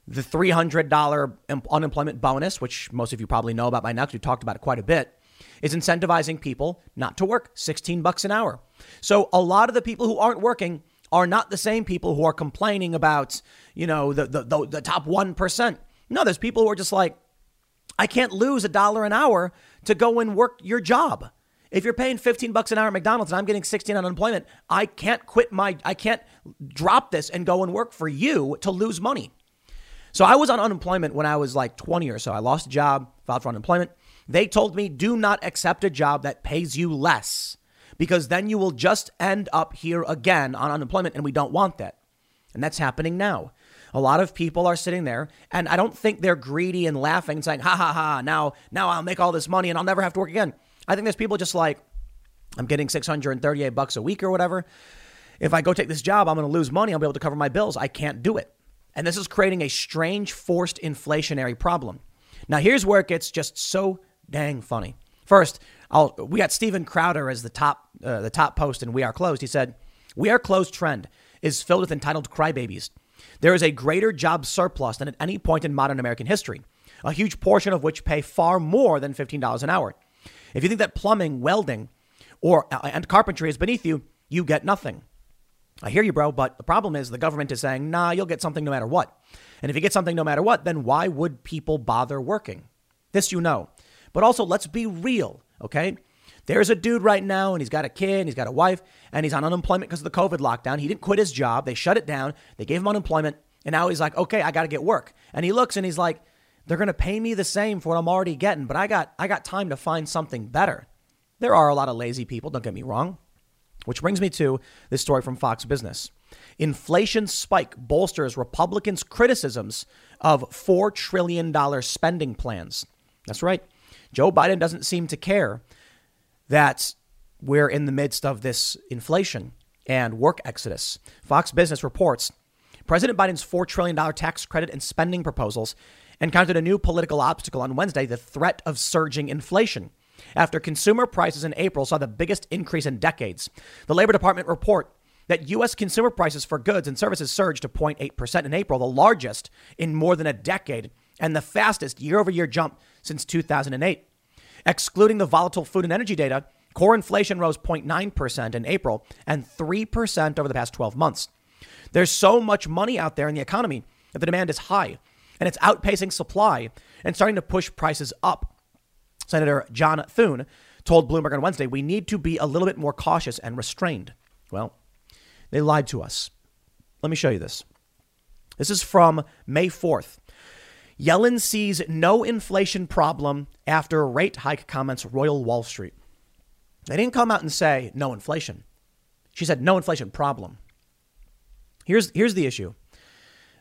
The $300 unemployment bonus, which most of you probably know about by now because we talked about it quite a bit, is incentivizing people not to work 16 bucks an hour. So a lot of the people who aren't working are not the same people who are complaining about, you know, the, the, the, the top 1%. No, there's people who are just like, I can't lose a dollar an hour to go and work your job. If you're paying 15 bucks an hour at McDonald's and I'm getting 16 on unemployment, I can't quit my I can't drop this and go and work for you to lose money. So I was on unemployment when I was like 20 or so. I lost a job, filed for unemployment. They told me do not accept a job that pays you less because then you will just end up here again on unemployment, and we don't want that. And that's happening now. A lot of people are sitting there, and I don't think they're greedy and laughing and saying, ha ha ha, now, now I'll make all this money and I'll never have to work again. I think there's people just like, I'm getting 638 bucks a week or whatever. If I go take this job, I'm going to lose money. I'll be able to cover my bills. I can't do it. And this is creating a strange forced inflationary problem. Now, here's where it gets just so dang funny. First, I'll, we got Steven Crowder as the top uh, the top post in We Are Closed. He said, "We Are Closed trend is filled with entitled crybabies. There is a greater job surplus than at any point in modern American history, a huge portion of which pay far more than $15 an hour. If you think that plumbing, welding, or uh, and carpentry is beneath you, you get nothing." I hear you, bro, but the problem is the government is saying, nah, you'll get something no matter what. And if you get something no matter what, then why would people bother working? This you know. But also, let's be real, okay? There's a dude right now, and he's got a kid, and he's got a wife, and he's on unemployment because of the COVID lockdown. He didn't quit his job. They shut it down. They gave him unemployment. And now he's like, okay, I got to get work. And he looks and he's like, they're going to pay me the same for what I'm already getting, but I got, I got time to find something better. There are a lot of lazy people, don't get me wrong. Which brings me to this story from Fox Business. Inflation spike bolsters Republicans' criticisms of $4 trillion spending plans. That's right. Joe Biden doesn't seem to care that we're in the midst of this inflation and work exodus. Fox Business reports President Biden's $4 trillion tax credit and spending proposals encountered a new political obstacle on Wednesday the threat of surging inflation. After consumer prices in April saw the biggest increase in decades, the Labor Department report that U.S. consumer prices for goods and services surged to 0.8% in April, the largest in more than a decade and the fastest year over year jump since 2008. Excluding the volatile food and energy data, core inflation rose 0.9% in April and 3% over the past 12 months. There's so much money out there in the economy that the demand is high and it's outpacing supply and starting to push prices up. Senator John Thune told Bloomberg on Wednesday, we need to be a little bit more cautious and restrained. Well, they lied to us. Let me show you this. This is from May 4th. Yellen sees no inflation problem after rate hike comments Royal Wall Street. They didn't come out and say no inflation. She said no inflation problem. Here's, here's the issue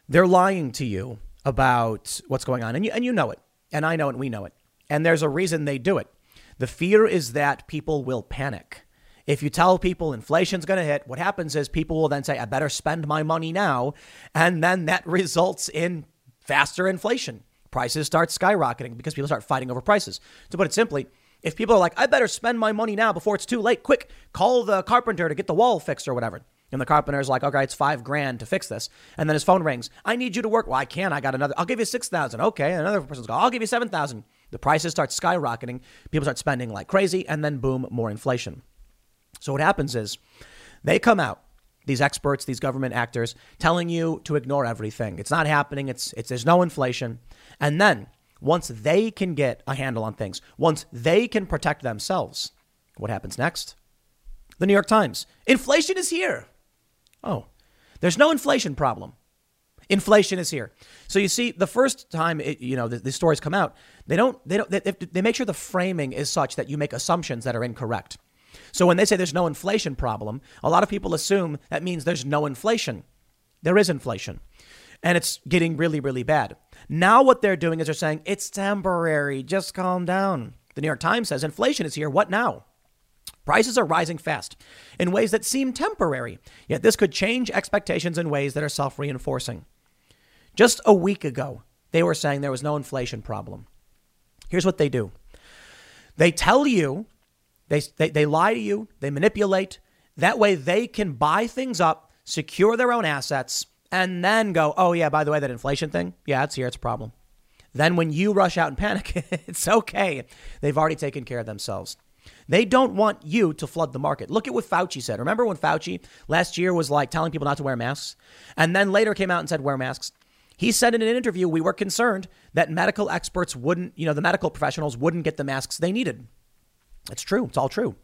they're lying to you about what's going on, and you, and you know it, and I know it, and we know it. And there's a reason they do it. The fear is that people will panic. If you tell people inflation's going to hit, what happens is people will then say, I better spend my money now. And then that results in faster inflation. Prices start skyrocketing because people start fighting over prices. To put it simply, if people are like, I better spend my money now before it's too late, quick, call the carpenter to get the wall fixed or whatever. And the carpenter's like, okay, it's five grand to fix this. And then his phone rings. I need you to work. Well, I can't. I got another. I'll give you 6,000. Okay. And another person's go, I'll give you 7,000. The prices start skyrocketing. People start spending like crazy. And then boom, more inflation. So what happens is they come out, these experts, these government actors, telling you to ignore everything. It's not happening. It's, it's there's no inflation. And then once they can get a handle on things, once they can protect themselves, what happens next? The New York Times. Inflation is here. Oh, there's no inflation problem. Inflation is here. So you see, the first time it, you know these the, stories come out, they don't they don't they, they make sure the framing is such that you make assumptions that are incorrect. So when they say there's no inflation problem, a lot of people assume that means there's no inflation. There is inflation. And it's getting really, really bad. Now, what they're doing is they're saying it's temporary, just calm down. The New York Times says inflation is here. What now? Prices are rising fast in ways that seem temporary, yet this could change expectations in ways that are self reinforcing. Just a week ago, they were saying there was no inflation problem. Here's what they do they tell you, they, they, they lie to you, they manipulate. That way they can buy things up, secure their own assets, and then go, oh, yeah, by the way, that inflation thing, yeah, it's here, it's a problem. Then when you rush out and panic, it's okay. They've already taken care of themselves. They don't want you to flood the market. Look at what Fauci said. Remember when Fauci last year was like telling people not to wear masks and then later came out and said wear masks? He said in an interview, we were concerned that medical experts wouldn't, you know, the medical professionals wouldn't get the masks they needed. It's true. It's all true.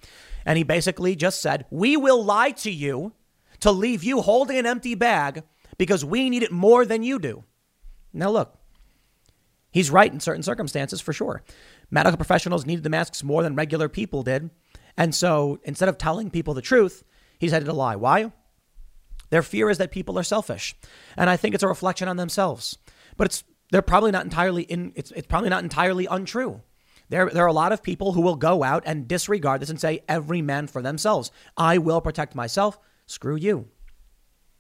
And he basically just said, we will lie to you to leave you holding an empty bag because we need it more than you do. Now, look, he's right in certain circumstances for sure. Medical professionals needed the masks more than regular people did. And so instead of telling people the truth, he's had to lie. Why? Their fear is that people are selfish. And I think it's a reflection on themselves. But it's they're probably not entirely in it's it's probably not entirely untrue. There, there are a lot of people who will go out and disregard this and say, every man for themselves. I will protect myself. Screw you.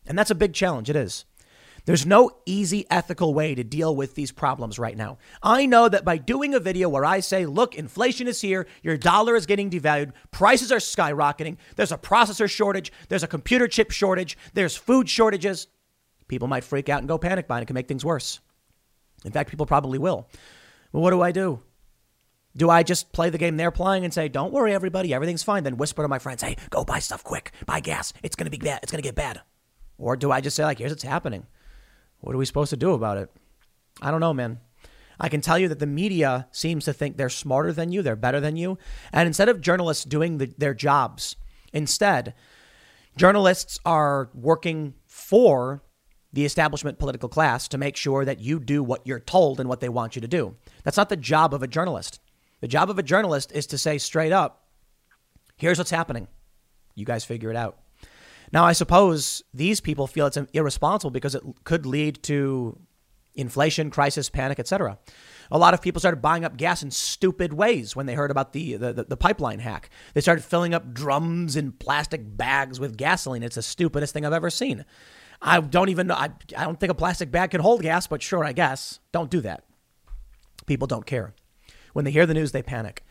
And that's a big challenge. It is. There's no easy ethical way to deal with these problems right now. I know that by doing a video where I say, look, inflation is here, your dollar is getting devalued, prices are skyrocketing, there's a processor shortage, there's a computer chip shortage, there's food shortages, people might freak out and go panic buying. It can make things worse. In fact, people probably will. But what do I do? Do I just play the game they're playing and say, don't worry, everybody, everything's fine? Then whisper to my friends, hey, go buy stuff quick, buy gas. It's to be bad. It's to get bad. Or do I just say, like, here's what's happening? What are we supposed to do about it? I don't know, man. I can tell you that the media seems to think they're smarter than you, they're better than you. And instead of journalists doing the, their jobs, instead, journalists are working for the establishment political class to make sure that you do what you're told and what they want you to do. That's not the job of a journalist. The job of a journalist is to say straight up, here's what's happening. You guys figure it out. Now, I suppose these people feel it's irresponsible because it could lead to inflation, crisis, panic, etc. A lot of people started buying up gas in stupid ways when they heard about the, the, the, pipeline hack. They started filling up drums and plastic bags with gasoline. It's the stupidest thing I've ever seen. I don't even know. I, I don't think a plastic bag can hold gas, but sure, I guess. Don't do that. People don't care. When they hear the news, they panic.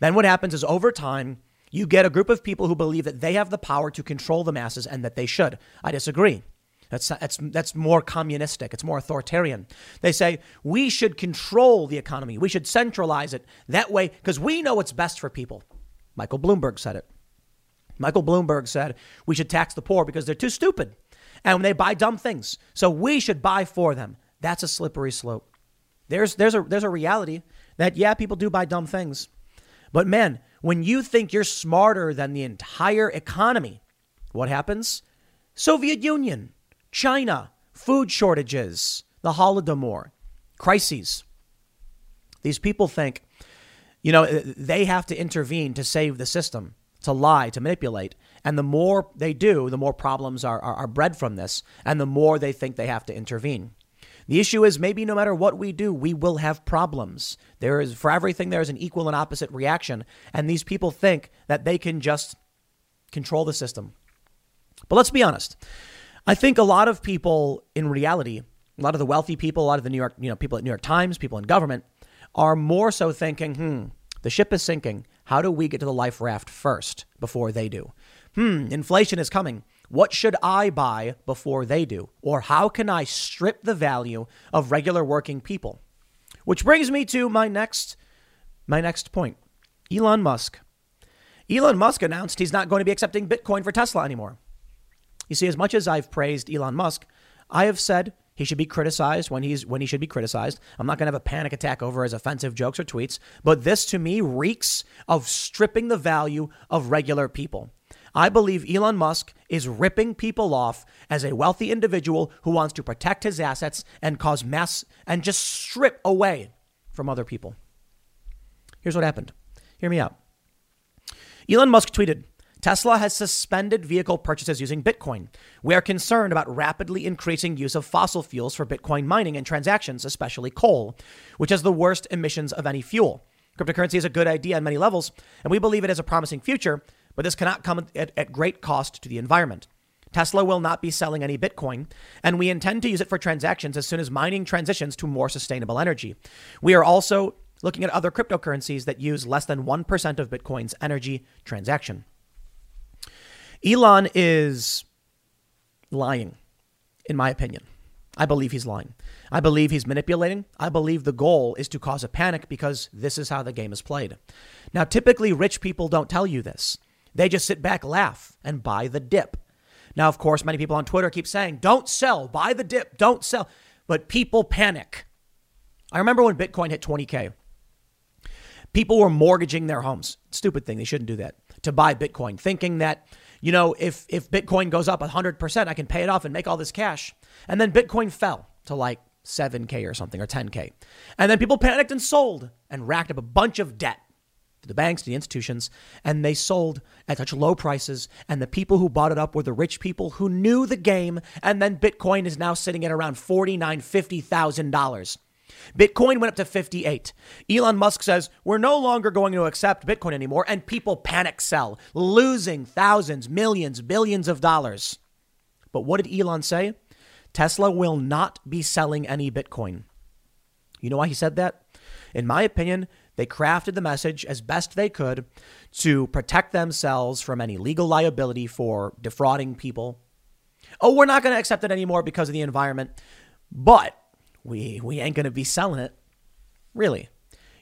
Then what happens is over time, you get a group of people who believe that they have the power to control the masses and that they should. I disagree. That's, that's, that's more communistic. It's more authoritarian. They say we should control the economy. We should centralize it that way because we know what's best for people. Michael Bloomberg said it. Michael Bloomberg said we should tax the poor because they're too stupid and they buy dumb things. So we should buy for them. That's a slippery slope. There's, there's, a, there's a reality that, yeah, people do buy dumb things. But man, when you think you're smarter than the entire economy, what happens? Soviet Union, China, food shortages, the Holodomor, crises. These people think, you know, they have to intervene to save the system, to lie, to manipulate. And the more they do, the more problems are, are, are bred from this, and the more they think they have to intervene. The issue is maybe no matter what we do, we will have problems. There is, for everything, there is an equal and opposite reaction. And these people think that they can just control the system. But let's be honest. I think a lot of people in reality, a lot of the wealthy people, a lot of the New York, you know, people at New York Times, people in government are more so thinking, hmm, the ship is sinking. How do we get to the life raft first before they do? Hmm, inflation is coming. What should I buy before they do? Or how can I strip the value of regular working people? Which brings me to my next my next point. Elon Musk. Elon Musk announced he's not going to be accepting Bitcoin for Tesla anymore. You see, as much as I've praised Elon Musk, I have said he should be criticized when he's when he should be criticized. I'm not going to have a panic attack over his offensive jokes or tweets, but this to me reeks of stripping the value of regular people. I believe Elon Musk is ripping people off as a wealthy individual who wants to protect his assets and cause mass and just strip away from other people. Here's what happened. Hear me out. Elon Musk tweeted, Tesla has suspended vehicle purchases using Bitcoin. We are concerned about rapidly increasing use of fossil fuels for Bitcoin mining and transactions, especially coal, which has the worst emissions of any fuel. Cryptocurrency is a good idea on many levels, and we believe it has a promising future, but this cannot come at, at great cost to the environment. Tesla will not be selling any Bitcoin, and we intend to use it for transactions as soon as mining transitions to more sustainable energy. We are also looking at other cryptocurrencies that use less than 1% of Bitcoin's energy transaction. Elon is lying, in my opinion. I believe he's lying. I believe he's manipulating. I believe the goal is to cause a panic because this is how the game is played. Now, typically, rich people don't tell you this. They just sit back, laugh, and buy the dip. Now, of course, many people on Twitter keep saying, don't sell, buy the dip, don't sell. But people panic. I remember when Bitcoin hit 20K, people were mortgaging their homes. Stupid thing, they shouldn't do that, to buy Bitcoin, thinking that you know, if if Bitcoin goes up 100%, I can pay it off and make all this cash. And then Bitcoin fell to like 7k or something or 10k. And then people panicked and sold and racked up a bunch of debt to the banks, to the institutions, and they sold at such low prices. And the people who bought it up were the rich people who knew the game. And then Bitcoin is now sitting at around $49,000, $50,000. Bitcoin went up to 58. Elon Musk says, We're no longer going to accept Bitcoin anymore. And people panic sell, losing thousands, millions, billions of dollars. But what did Elon say? Tesla will not be selling any Bitcoin. You know why he said that? In my opinion, they crafted the message as best they could to protect themselves from any legal liability for defrauding people. Oh, we're not going to accept it anymore because of the environment. But we, we ain't going to be selling it. Really.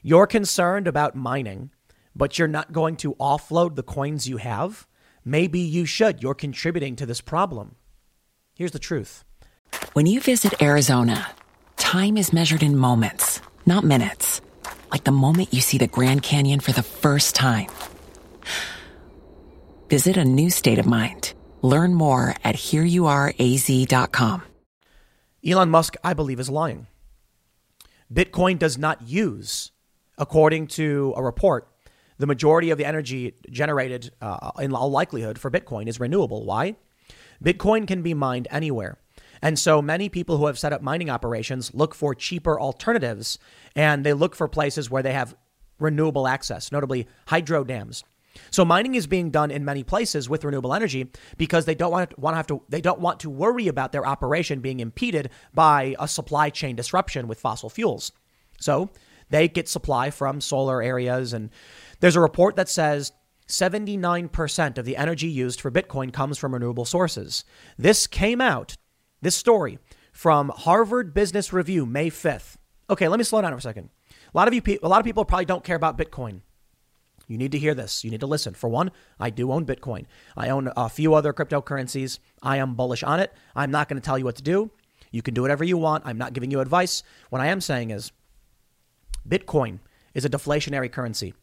You're concerned about mining, but you're not going to offload the coins you have? Maybe you should. You're contributing to this problem. Here's the truth. When you visit Arizona, time is measured in moments, not minutes. Like the moment you see the Grand Canyon for the first time. Visit a new state of mind. Learn more at hereyouareaz.com. Elon Musk, I believe, is lying. Bitcoin does not use, according to a report, the majority of the energy generated uh, in all likelihood for Bitcoin is renewable. Why? Bitcoin can be mined anywhere. And so many people who have set up mining operations look for cheaper alternatives and they look for places where they have renewable access, notably hydro dams. So mining is being done in many places with renewable energy because they don't want to, want to have to they don't want to worry about their operation being impeded by a supply chain disruption with fossil fuels. So they get supply from solar areas and there's a report that says 79% of the energy used for Bitcoin comes from renewable sources. This came out, this story, from Harvard Business Review, May 5th. Okay, let me slow down for a second. A lot of you, a lot of people probably don't care about Bitcoin. You need to hear this. You need to listen. For one, I do own Bitcoin. I own a few other cryptocurrencies. I am bullish on it. I'm not going to tell you what to do. You can do whatever you want. I'm not giving you advice. What I am saying is Bitcoin is a deflationary currency.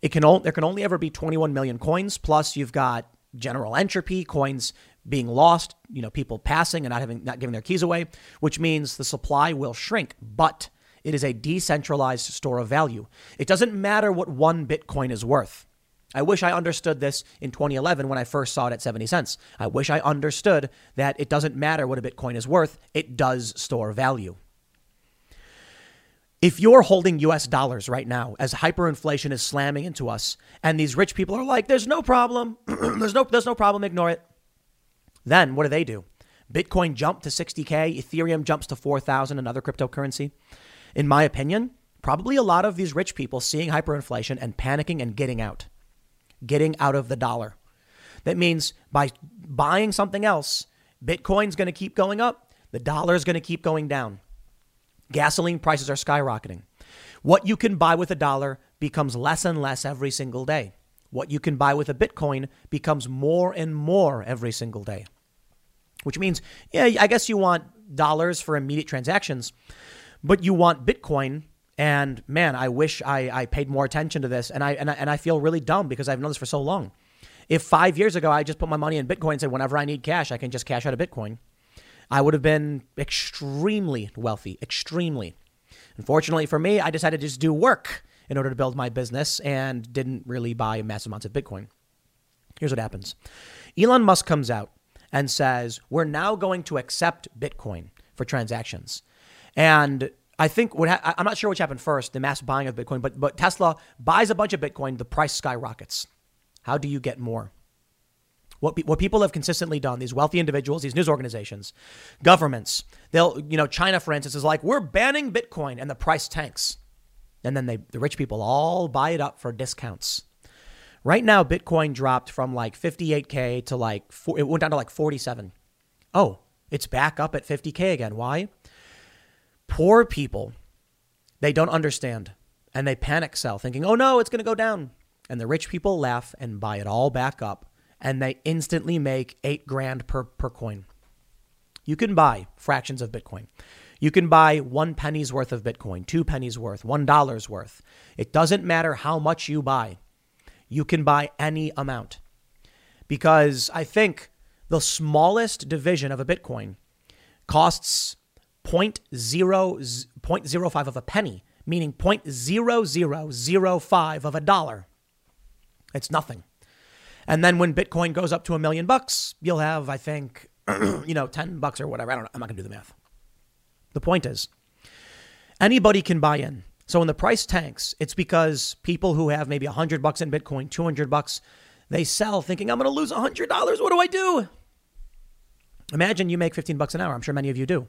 It can there can only ever be 21 million coins. Plus, you've got general entropy, coins being lost, you know, people passing and not having not giving their keys away, which means the supply will shrink. But it is a decentralized store of value. It doesn't matter what one Bitcoin is worth. I wish I understood this in 2011 when I first saw it at 70 cents. I wish I understood that it doesn't matter what a Bitcoin is worth, it does store value. If you're holding US dollars right now as hyperinflation is slamming into us and these rich people are like there's no problem, there's no there's no problem, ignore it. Then what do they do? Bitcoin jumped to 60k, Ethereum jumps to 4000 another cryptocurrency. In my opinion, probably a lot of these rich people seeing hyperinflation and panicking and getting out. Getting out of the dollar. That means by buying something else, Bitcoin's going to keep going up, the dollar is going to keep going down. Gasoline prices are skyrocketing. What you can buy with a dollar becomes less and less every single day. What you can buy with a Bitcoin becomes more and more every single day. Which means, yeah, I guess you want dollars for immediate transactions, but you want Bitcoin. And man, I wish I, I paid more attention to this. And I, and I, and I feel really dumb because I've known this for so long. If five years ago I just put my money in Bitcoin and said, whenever I need cash, I can just cash out of Bitcoin, I would have been extremely wealthy, extremely. Unfortunately for me, I decided to just do work in order to build my business and didn't really buy massive amounts of Bitcoin. Here's what happens Elon Musk comes out and says, We're now going to accept Bitcoin for transactions. And I think what ha- I'm not sure which happened first, the mass buying of Bitcoin, but, but Tesla buys a bunch of Bitcoin, the price skyrockets. How do you get more? What, what people have consistently done, these wealthy individuals, these news organizations, governments, they'll, you know, China, for instance, is like, we're banning Bitcoin and the price tanks. And then they, the rich people all buy it up for discounts. Right now, Bitcoin dropped from like 58K to like, it went down to like 47. Oh, it's back up at 50K again. Why? Poor people, they don't understand and they panic sell thinking, oh no, it's going to go down. And the rich people laugh and buy it all back up and they instantly make eight grand per, per coin. You can buy fractions of Bitcoin. You can buy one penny's worth of Bitcoin, two pennies worth, one dollar's worth. It doesn't matter how much you buy. You can buy any amount. Because I think the smallest division of a Bitcoin costs 0.0, 0.05 of a penny, meaning 0.0005 of a dollar. It's nothing. And then when Bitcoin goes up to a million bucks, you'll have, I think, you know, 10 bucks or whatever. I don't know. I'm not going to do the math. The point is, anybody can buy in. So when the price tanks, it's because people who have maybe 100 bucks in Bitcoin, 200 bucks, they sell thinking, I'm going to lose $100. What do I do? Imagine you make 15 bucks an hour. I'm sure many of you do.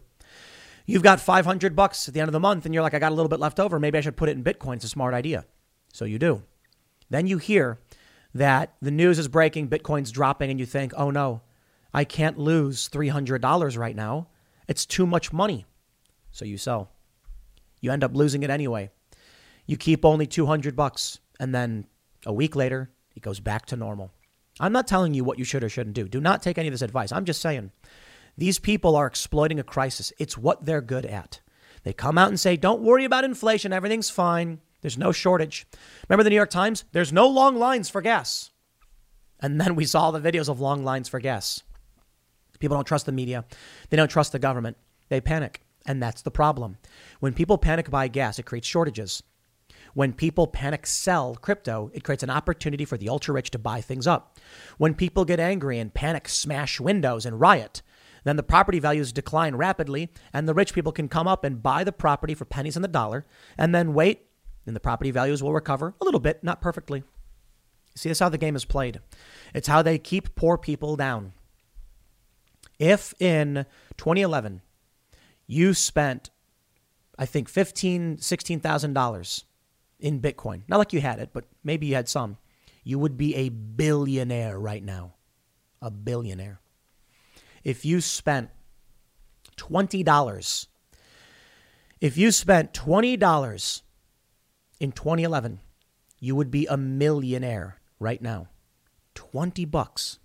You've got 500 bucks at the end of the month and you're like, I got a little bit left over. Maybe I should put it in Bitcoin. It's a smart idea. So you do. Then you hear that the news is breaking, Bitcoin's dropping, and you think, oh no, I can't lose $300 right now. It's too much money. So you sell. You end up losing it anyway. You keep only 200 bucks, and then a week later, it goes back to normal. I'm not telling you what you should or shouldn't do. Do not take any of this advice. I'm just saying these people are exploiting a crisis. It's what they're good at. They come out and say, don't worry about inflation, everything's fine. There's no shortage. Remember the New York Times? There's no long lines for gas. And then we saw the videos of long lines for gas. People don't trust the media. They don't trust the government. They panic. And that's the problem. When people panic buy gas, it creates shortages. When people panic sell crypto, it creates an opportunity for the ultra rich to buy things up. When people get angry and panic smash windows and riot, then the property values decline rapidly, and the rich people can come up and buy the property for pennies on the dollar, and then wait, and the property values will recover a little bit, not perfectly. See, that's how the game is played. It's how they keep poor people down. If in 2011 you spent, I think, fifteen, sixteen thousand dollars in Bitcoin, not like you had it, but maybe you had some, you would be a billionaire right now. A billionaire. If you spent twenty dollars, if you spent twenty dollars in 2011, you would be a millionaire right now. 20 bucks.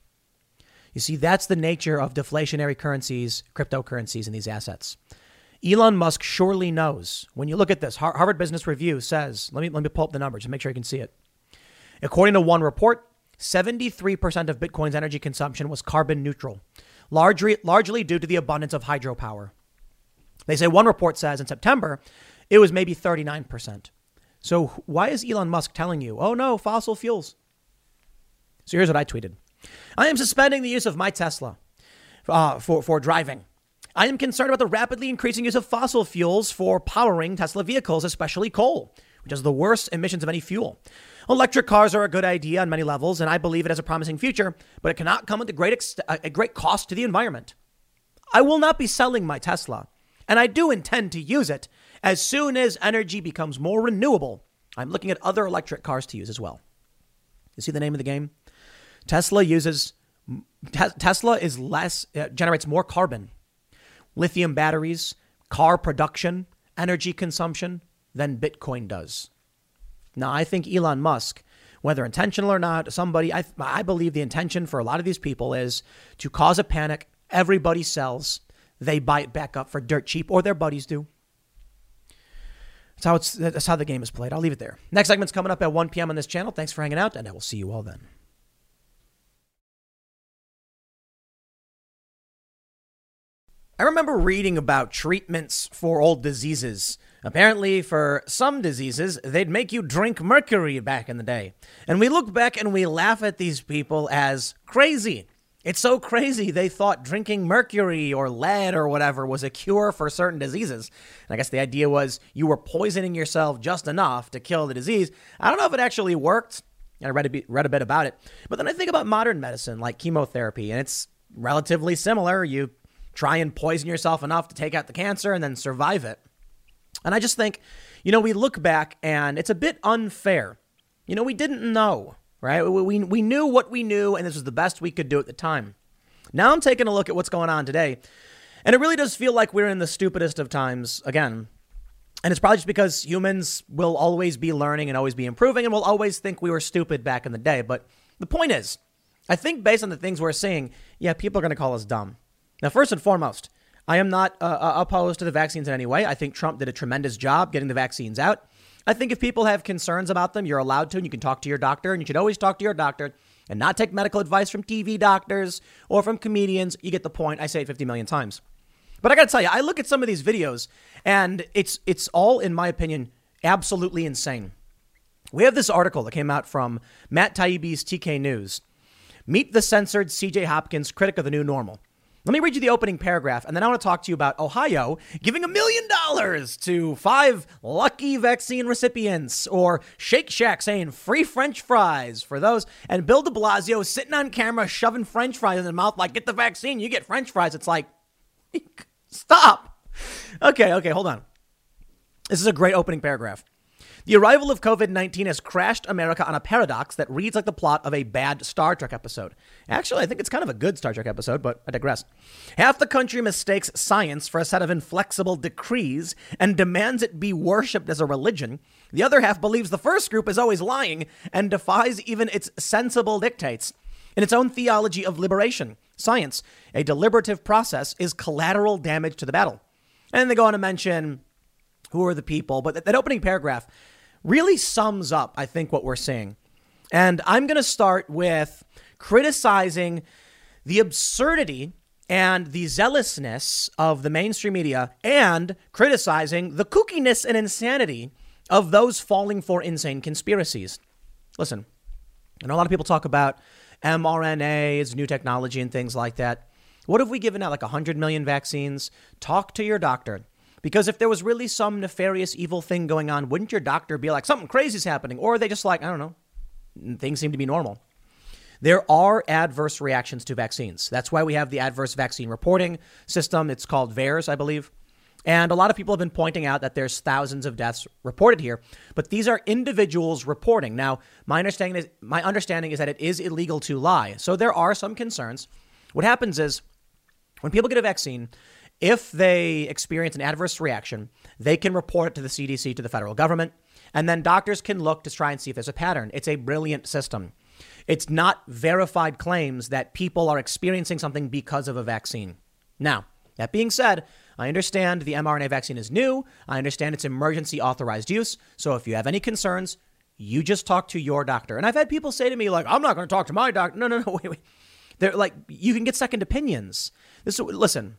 You see, that's the nature of deflationary currencies, cryptocurrencies, and these assets. Elon Musk surely knows. When you look at this, Harvard Business Review says, let me, let me pull up the numbers and make sure you can see it. According to one report, 73% of Bitcoin's energy consumption was carbon neutral, largely, largely due to the abundance of hydropower. They say one report says in September, it was maybe 39%. So why is Elon Musk telling you, oh no, fossil fuels? So here's what I tweeted I am suspending the use of my Tesla uh, for, for driving. I am concerned about the rapidly increasing use of fossil fuels for powering Tesla vehicles, especially coal, which has the worst emissions of any fuel. Electric cars are a good idea on many levels, and I believe it has a promising future, but it cannot come at a great, ex- a great cost to the environment. I will not be selling my Tesla, and I do intend to use it as soon as energy becomes more renewable. I'm looking at other electric cars to use as well. You see the name of the game? Tesla uses Tesla is less uh, generates more carbon, lithium batteries, car production, energy consumption than Bitcoin does. Now, I think Elon Musk, whether intentional or not, somebody I I believe the intention for a lot of these people is to cause a panic. Everybody sells, they buy it back up for dirt cheap, or their buddies do. That's how it's that's how the game is played. I'll leave it there. Next segment's coming up at 1 p.m. on this channel. Thanks for hanging out, and I will see you all then. I remember reading about treatments for old diseases. Apparently, for some diseases, they'd make you drink mercury back in the day. And we look back and we laugh at these people as crazy. It's so crazy they thought drinking mercury or lead or whatever was a cure for certain diseases. And I guess the idea was you were poisoning yourself just enough to kill the disease. I don't know if it actually worked. I read a, bit, read a bit about it. But then I think about modern medicine like chemotherapy, and it's relatively similar. You try and poison yourself enough to take out the cancer and then survive it. And I just think, you know, we look back and it's a bit unfair. You know, we didn't know, right? We, we knew what we knew, and this was the best we could do at the time. Now I'm taking a look at what's going on today, and it really does feel like we're in the stupidest of times again. And it's probably just because humans will always be learning and always be improving, and we'll always think we were stupid back in the day. But the point is, I think based on the things we're seeing, yeah, people are going to call us dumb. Now, first and foremost, I am not uh, uh, opposed to the vaccines in any way. I think Trump did a tremendous job getting the vaccines out. I think if people have concerns about them, you're allowed to, and you can talk to your doctor, and you should always talk to your doctor and not take medical advice from TV doctors or from comedians. You get the point. I say it 50 million times. But I got to tell you, I look at some of these videos, and it's it's all, in my opinion, absolutely insane. We have this article that came out from Matt Taibbi's TK News. Meet the censored CJ Hopkins, critic of the new normal. Let me read you the opening paragraph, and then I want to talk to you about Ohio giving a million dollars to five lucky vaccine recipients, or Shake Shack saying free French fries for those, and Bill de Blasio sitting on camera shoving French fries in his mouth like, get the vaccine, you get French fries. It's like, stop. Okay, okay, hold on. This is a great opening paragraph. The arrival of COVID 19 has crashed America on a paradox that reads like the plot of a bad Star Trek episode. Actually, I think it's kind of a good Star Trek episode, but I digress. Half the country mistakes science for a set of inflexible decrees and demands it be worshipped as a religion. The other half believes the first group is always lying and defies even its sensible dictates. In its own theology of liberation, science, a deliberative process, is collateral damage to the battle. And they go on to mention who are the people, but that opening paragraph really sums up, I think, what we're seeing. And I'm going to start with criticizing the absurdity and the zealousness of the mainstream media and criticizing the kookiness and insanity of those falling for insane conspiracies. Listen, I know a lot of people talk about mRNA as new technology and things like that. What have we given out like 100 million vaccines? Talk to your doctor. Because if there was really some nefarious evil thing going on, wouldn't your doctor be like, something crazy is happening? Or are they just like, I don't know, things seem to be normal? There are adverse reactions to vaccines. That's why we have the adverse vaccine reporting system. It's called VAERS, I believe. And a lot of people have been pointing out that there's thousands of deaths reported here, but these are individuals reporting. Now, my understanding is my understanding is that it is illegal to lie. So there are some concerns. What happens is when people get a vaccine, if they experience an adverse reaction, they can report it to the CDC, to the federal government, and then doctors can look to try and see if there's a pattern. It's a brilliant system. It's not verified claims that people are experiencing something because of a vaccine. Now, that being said, I understand the mRNA vaccine is new. I understand it's emergency authorized use. So if you have any concerns, you just talk to your doctor. And I've had people say to me, like, I'm not going to talk to my doctor. No, no, no, wait, wait. They're like, you can get second opinions. This, listen,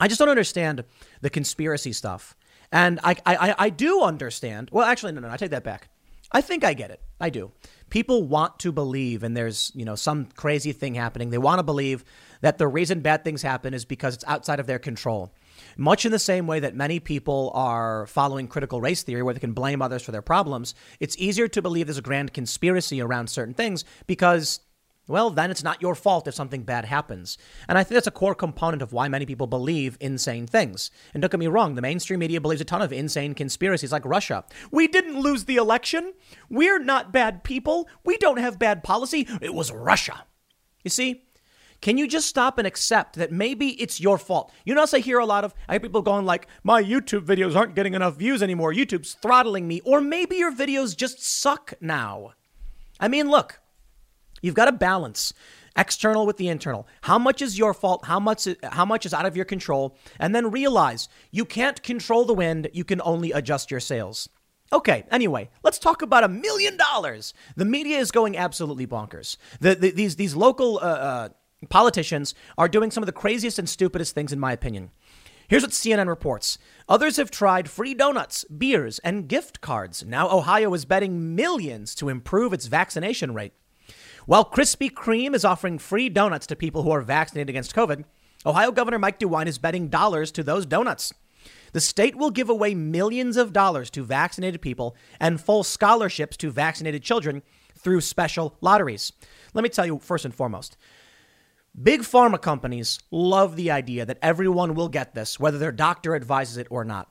I just don't understand the conspiracy stuff. And I, I, I do understand. Well, actually, no, no, I take that back. I think I get it. I do. People want to believe, and there's you know some crazy thing happening. They want to believe that the reason bad things happen is because it's outside of their control. Much in the same way that many people are following critical race theory, where they can blame others for their problems, it's easier to believe there's a grand conspiracy around certain things because well, then it's not your fault if something bad happens. And I think that's a core component of why many people believe insane things. And don't get me wrong, the mainstream media believes a ton of insane conspiracies like Russia. We didn't lose the election. We're not bad people. We don't have bad policy. It was Russia. You see? Can you just stop and accept that maybe it's your fault? You know, I hear a lot of I hear people going like, my YouTube videos aren't getting enough views anymore. YouTube's throttling me. Or maybe your videos just suck now. I mean, look, You've got to balance external with the internal. How much is your fault? How much how much is out of your control? And then realize you can't control the wind, you can only adjust your sails. Okay, anyway, let's talk about a million dollars. The media is going absolutely bonkers. The, the, these these local uh, uh, politicians are doing some of the craziest and stupidest things in my opinion. Here's what CNN reports. Others have tried free donuts, beers, and gift cards. Now Ohio is betting millions to improve its vaccination rate. While Krispy Kreme is offering free donuts to people who are vaccinated against COVID, Ohio Governor Mike DeWine is betting dollars to those donuts. The state will give away millions of dollars to vaccinated people and full scholarships to vaccinated children through special lotteries. Let me tell you first and foremost big pharma companies love the idea that everyone will get this, whether their doctor advises it or not.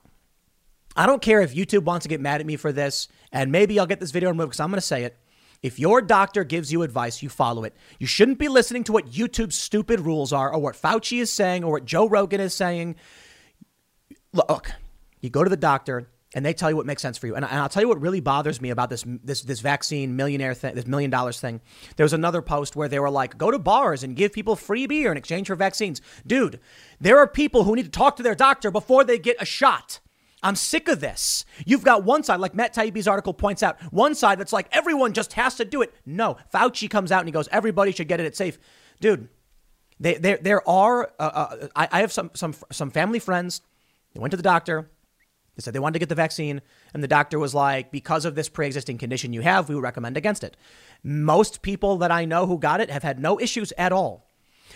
I don't care if YouTube wants to get mad at me for this, and maybe I'll get this video removed because I'm going to say it. If your doctor gives you advice, you follow it. You shouldn't be listening to what YouTube's stupid rules are or what Fauci is saying or what Joe Rogan is saying. Look, you go to the doctor and they tell you what makes sense for you. And, I'll tell you what really bothers me about this this this vaccine millionaire thing, this million dollars thing. There was another post where they were like, go to bars and give people free beer in exchange for vaccines. Dude, there are people who need to talk to their doctor before they get a shot. I'm sick of this. You've got one side, like Matt Taibbi's article points out, one side that's like everyone just has to do it. No, Fauci comes out and he goes, everybody should get it. It's safe, dude. They, there, there are. Uh, uh, I, I have some, some, some family friends. They went to the doctor. They said they wanted to get the vaccine, and the doctor was like, because of this pre-existing condition you have, we would recommend against it. Most people that I know who got it have had no issues at all.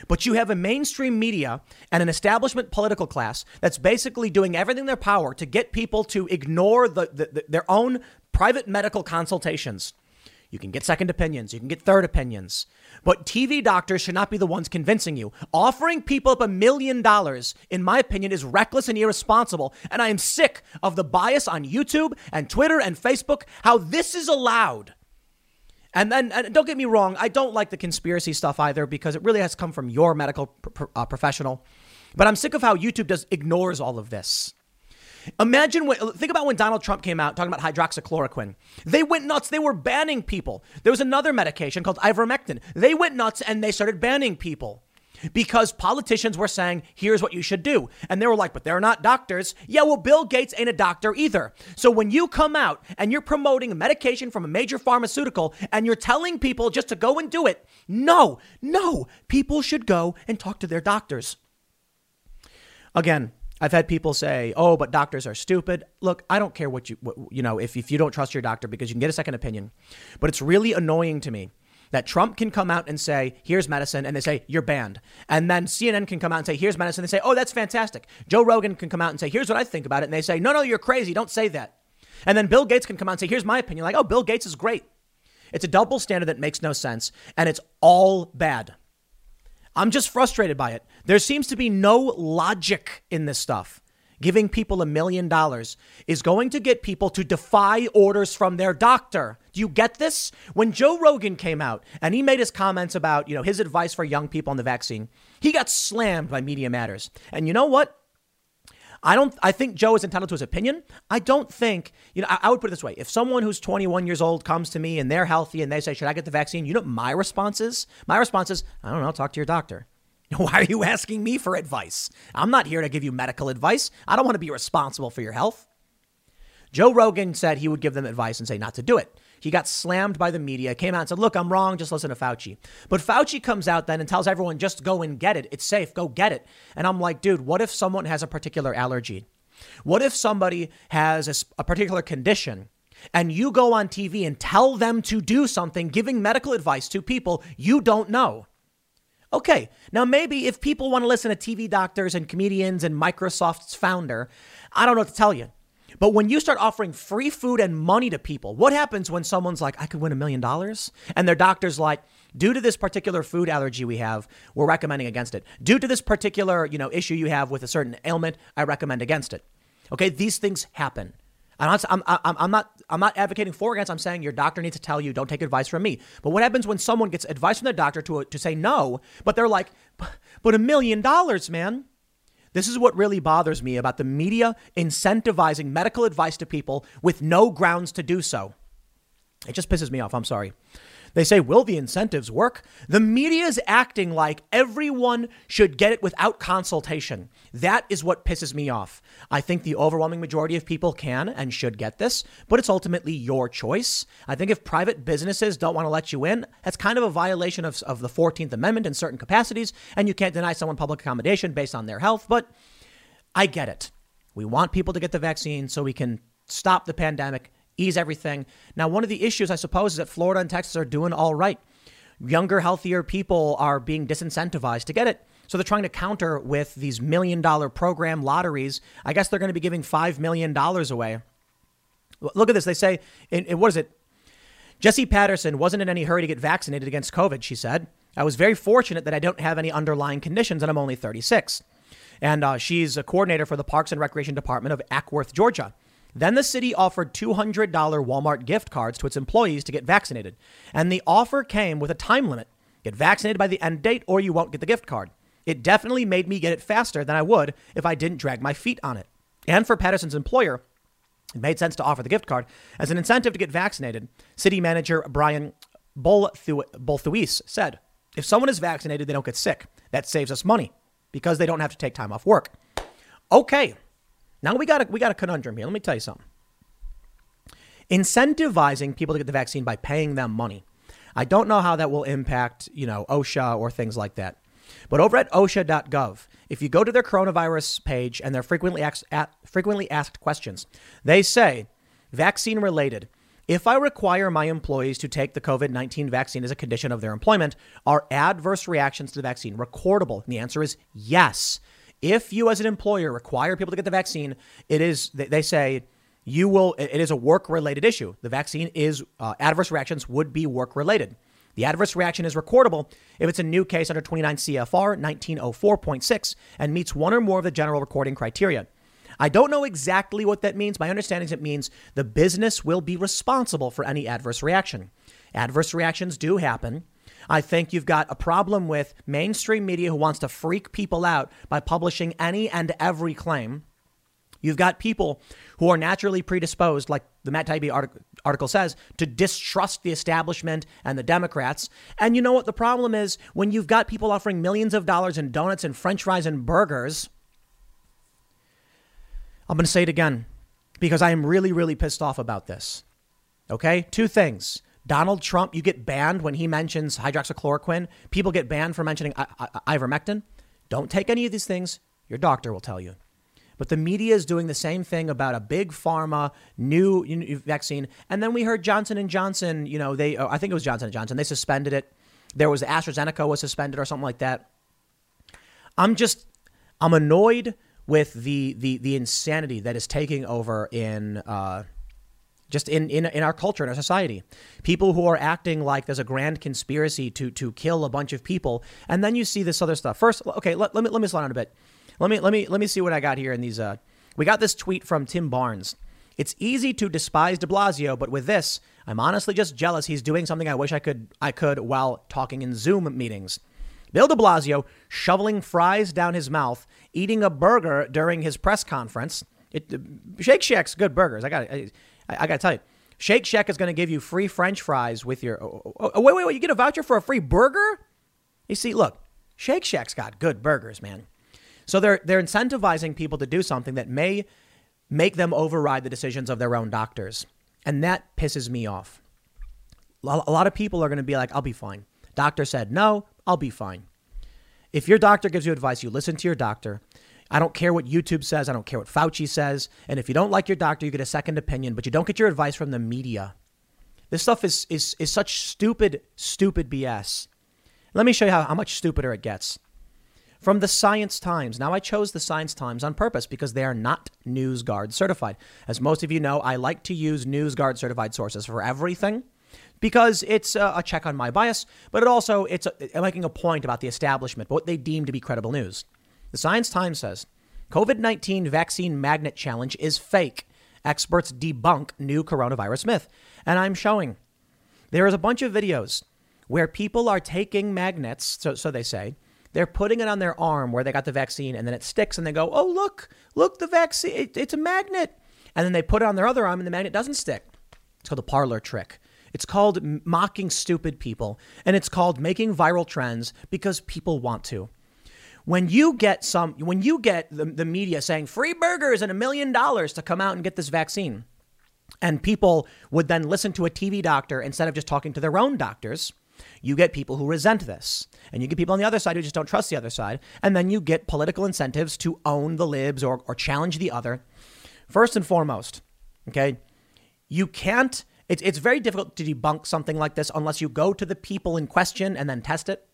But you have a mainstream media and an establishment political class that's basically doing everything in their power to get people to ignore the, the, the, their own private medical consultations. You can get second opinions, you can get third opinions. But TV doctors should not be the ones convincing you. Offering people up a million dollars, in my opinion, is reckless and irresponsible. And I am sick of the bias on YouTube and Twitter and Facebook, how this is allowed. And then, and don't get me wrong, I don't like the conspiracy stuff either because it really has come from your medical uh, professional. But I'm sick of how YouTube does ignores all of this. Imagine when, think about when Donald Trump came out talking about hydroxychloroquine. They went nuts. They were banning people. There was another medication called ivermectin. They went nuts and they started banning people because politicians were saying, here's what you should do. And they were like, but they're not doctors. Yeah, well, Bill Gates ain't a doctor either. So when you come out and you're promoting a medication from a major pharmaceutical and you're telling people just to go and do it, no, no, people should go and talk to their doctors. Again, I've had people say, "Oh, but doctors are stupid." Look, I don't care what you what, you know if if you don't trust your doctor because you can get a second opinion. But it's really annoying to me that Trump can come out and say, here's medicine, and they say, you're banned. And then CNN can come out and say, here's medicine, and they say, oh, that's fantastic. Joe Rogan can come out and say, here's what I think about it, and they say, no, no, you're crazy, don't say that. And then Bill Gates can come out and say, here's my opinion, like, oh, Bill Gates is great. It's a double standard that makes no sense, and it's all bad. I'm just frustrated by it. There seems to be no logic in this stuff giving people a million dollars is going to get people to defy orders from their doctor. Do you get this? When Joe Rogan came out and he made his comments about, you know, his advice for young people on the vaccine, he got slammed by Media Matters. And you know what? I don't. I think Joe is entitled to his opinion. I don't think. You know, I, I, would put it this way: if someone who's 21 years old comes to me and they're healthy and they say, "Should I get the vaccine?" You know, my response is, my response is, I don't know. Talk to your doctor. Why are you asking me for advice? I'm not here to give you medical advice. I don't want to be responsible for your health. Joe Rogan said he would give them advice and say not to do it. He got slammed by the media, came out and said, Look, I'm wrong, just listen to Fauci. But Fauci comes out then and tells everyone, just go and get it. It's safe, go get it. And I'm like, dude, what if someone has a particular allergy? What if somebody has a, particular condition and you go on TV and tell them to do something, giving medical advice to people you don't know? Okay, now maybe if people want to listen to TV doctors and comedians and Microsoft's founder, I don't know what to tell you. But when you start offering free food and money to people, what happens when someone's like, I could win a million dollars? And their doctor's like, due to this particular food allergy we have, we're recommending against it. Due to this particular, you know, issue you have with a certain ailment, I recommend against it. Okay, these things happen. I'm not, I'm, I'm, I'm, not, I'm not advocating for against. I'm saying your doctor needs to tell you, don't take advice from me. But what happens when someone gets advice from their doctor to, to say no, but they're like, but a million dollars, man? This is what really bothers me about the media incentivizing medical advice to people with no grounds to do so. It just pisses me off. I'm sorry. They say, will the incentives work? The media is acting like everyone should get it without consultation. That is what pisses me off. I think the overwhelming majority of people can and should get this, but it's ultimately your choice. I think if private businesses don't want to let you in, that's kind of a violation of, of the 14th Amendment in certain capacities, and you can't deny someone public accommodation based on their health, but I get it. We want people to get the vaccine so we can stop the pandemic everything. Now, one of the issues, I suppose, is that Florida and Texas are doing all right. Younger, healthier people are being disincentivized to get it. So they're trying to counter with these million dollar program lotteries. I guess they're going to be giving $5 million away. Look at this. They say, in, in, what is it? Jessie Patterson wasn't in any hurry to get vaccinated against COVID, she said. I was very fortunate that I don't have any underlying conditions and I'm only 36. And uh, she's a coordinator for the Parks and Recreation Department of Acworth, Georgia. Then the city offered $200 Walmart gift cards to its employees to get vaccinated. And the offer came with a time limit get vaccinated by the end date or you won't get the gift card. It definitely made me get it faster than I would if I didn't drag my feet on it. And for Patterson's employer, it made sense to offer the gift card as an incentive to get vaccinated. City manager Brian Bulthuis said, if someone is vaccinated, they don't get sick. That saves us money because they don't have to take time off work. Okay, now we got a, we got a conundrum here. Let me tell you something. Incentivizing people to get the vaccine by paying them money. I don't know how that will impact, you know, OSHA or things like that. But over at OSHA.gov, if you go to their coronavirus page and their frequently asked, frequently asked questions, they say vaccine related. If I require my employees to take the COVID 19 vaccine as a condition of their employment, are adverse reactions to the vaccine recordable? And the answer is yes. If you, as an employer, require people to get the vaccine, it is, they say, you will, it is a work related issue. The vaccine is, uh, adverse reactions would be work related. The adverse reaction is recordable if it's a new case under 29 CFR 1904.6 and meets one or more of the general recording criteria. I don't know exactly what that means. My understanding is it means the business will be responsible for any adverse reaction. Adverse reactions do happen. I think you've got a problem with mainstream media who wants to freak people out by publishing any and every claim. You've got people who are naturally predisposed, like the Matt Taibbi article, article says, to distrust the establishment and the Democrats. And you know what the problem is? When you've got people offering millions of dollars in donuts and french fries and burgers, I'm going to say it again because I am really, really pissed off about this. Okay? Two things. Donald Trump, you get banned when he mentions hydroxychloroquine. People get banned for mentioning I- I- ivermectin. Don't take any of these things. Your doctor will tell you. But the media is doing the same thing about a big pharma new, vaccine. And then we heard Johnson and Johnson. You know, they oh, I think it was Johnson and Johnson. They suspended it. There was AstraZeneca was suspended or something like that. I'm just I'm annoyed with the the the insanity that is taking over in uh, just in, in in our culture in our society. People who are acting like there's a grand conspiracy to to kill a bunch of people, and then you see this other stuff. First, okay, let, let me let me slow down a bit. Let me let me let me see what I got here in these. Uh, we got this tweet from Tim Barnes. It's easy to despise De Blasio, but with this, I'm honestly just jealous he's doing something I wish I could I could while talking in Zoom meetings. Bill de Blasio shoveling fries down his mouth, eating a burger during his press conference. It, Shake Shack's good burgers. I got I, I got to tell you. Shake Shack is going to give you free French fries with your. Oh, oh, oh, oh, wait, wait, wait! You get a voucher for a free burger? You see, look, Shake Shack's got good burgers, man. So they're they're incentivizing people to do something that may make them override the decisions of their own doctors, and that pisses me off. A lot of people are going to be like, "I'll be fine." Doctor said no. I'll be fine. If your doctor gives you advice, you listen to your doctor. I don't care what YouTube says. I don't care what Fauci says. And if you don't like your doctor, you get a second opinion, but you don't get your advice from the media. This stuff is, is, is such stupid, stupid BS. Let me show you how, how much stupider it gets. From the Science Times. Now, I chose the Science Times on purpose because they are not NewsGuard certified. As most of you know, I like to use NewsGuard certified sources for everything because it's a, check on my bias, but it also it's making a point about the establishment, what they deem to be credible news. The Science Times says COVID-19 vaccine magnet challenge is fake. Experts debunk new coronavirus myth, and I'm showing there is a bunch of videos where people are taking magnets, so, so they say, they're putting it on their arm where they got the vaccine, and then it sticks, and they go, "Oh, look, look, the vaccine, it, it's a magnet," and then they put it on their other arm, and the magnet doesn't stick. It's called the parlor trick. It's called mocking stupid people, and it's called making viral trends because people want to. When you get some, when you get the, the media saying free burgers and a million dollars to come out and get this vaccine, and people would then listen to a TV doctor instead of just talking to their own doctors, you get people who resent this. And you get people on the other side who just don't trust the other side. And then you get political incentives to own the libs or, or challenge the other. First and foremost, okay, you can't it's, it's very difficult to debunk something like this unless you go to the people in question and then test it.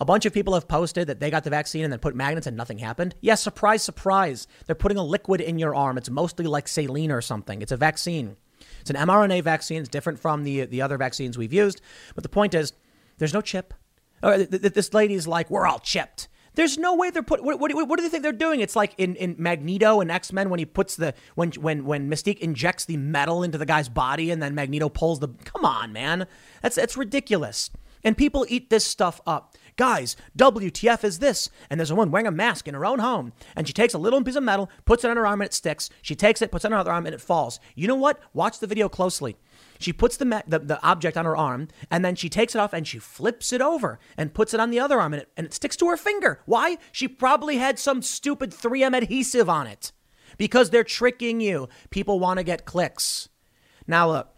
A bunch of people have posted that they got the vaccine and then put magnets and nothing happened. Yes, surprise, surprise. They're putting a liquid in your arm. It's mostly like saline or something. It's a vaccine. It's an mRNA vaccine. It's different from the, the other vaccines we've used. But the point is, there's no chip. Oh, this lady's like, we're all chipped. There's no way they're put. What, what, what, do they think they're doing? It's like in, in Magneto and X Men when he puts the when when when Mystique injects the metal into the guy's body and then Magneto pulls the. Come on, man, that's that's ridiculous. And people eat this stuff up. Guys, WTF is this? And there's a woman wearing a mask in her own home, and she takes a little piece of metal, puts it on her arm, and it sticks. She takes it, puts it on her other arm, and it falls. You know what? Watch the video closely. She puts the, the, the, object on her arm and then she takes it off and she flips it over and puts it on the other arm and it, and it sticks to her finger. Why? She probably had some stupid 3M adhesive on it because they're tricking you. People want to get clicks. Now, look,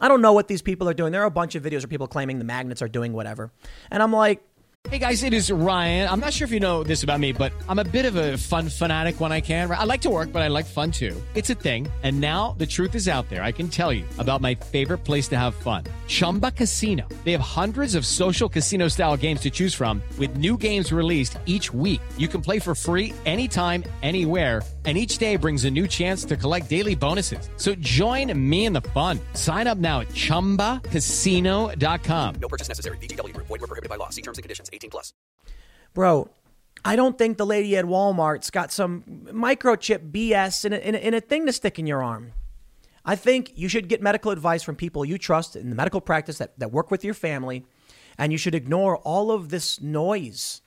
I don't know what these people are doing. There are a bunch of videos of people claiming the magnets are doing whatever. And I'm like, Hey guys, it is Ryan. I'm not sure if you know this about me, but I'm a bit of a fun fanatic when I can. I like to work, but I like fun too. It's a thing. And now the truth is out there. I can tell you about my favorite place to have fun Chumba Casino. They have hundreds of social casino style games to choose from, with new games released each week. You can play for free anytime, anywhere and each day brings a new chance to collect daily bonuses. So join me in the fun. Sign up now at ChumbaCasino.com. No purchase necessary. VGW. Void were prohibited by law. See terms and conditions. 18 plus. Bro, I don't think the lady at Walmart's got some microchip BS in a, in a, in a thing to stick in your arm. I think you should get medical advice from people you trust in the medical practice that, that work with your family, and you should ignore all of this noise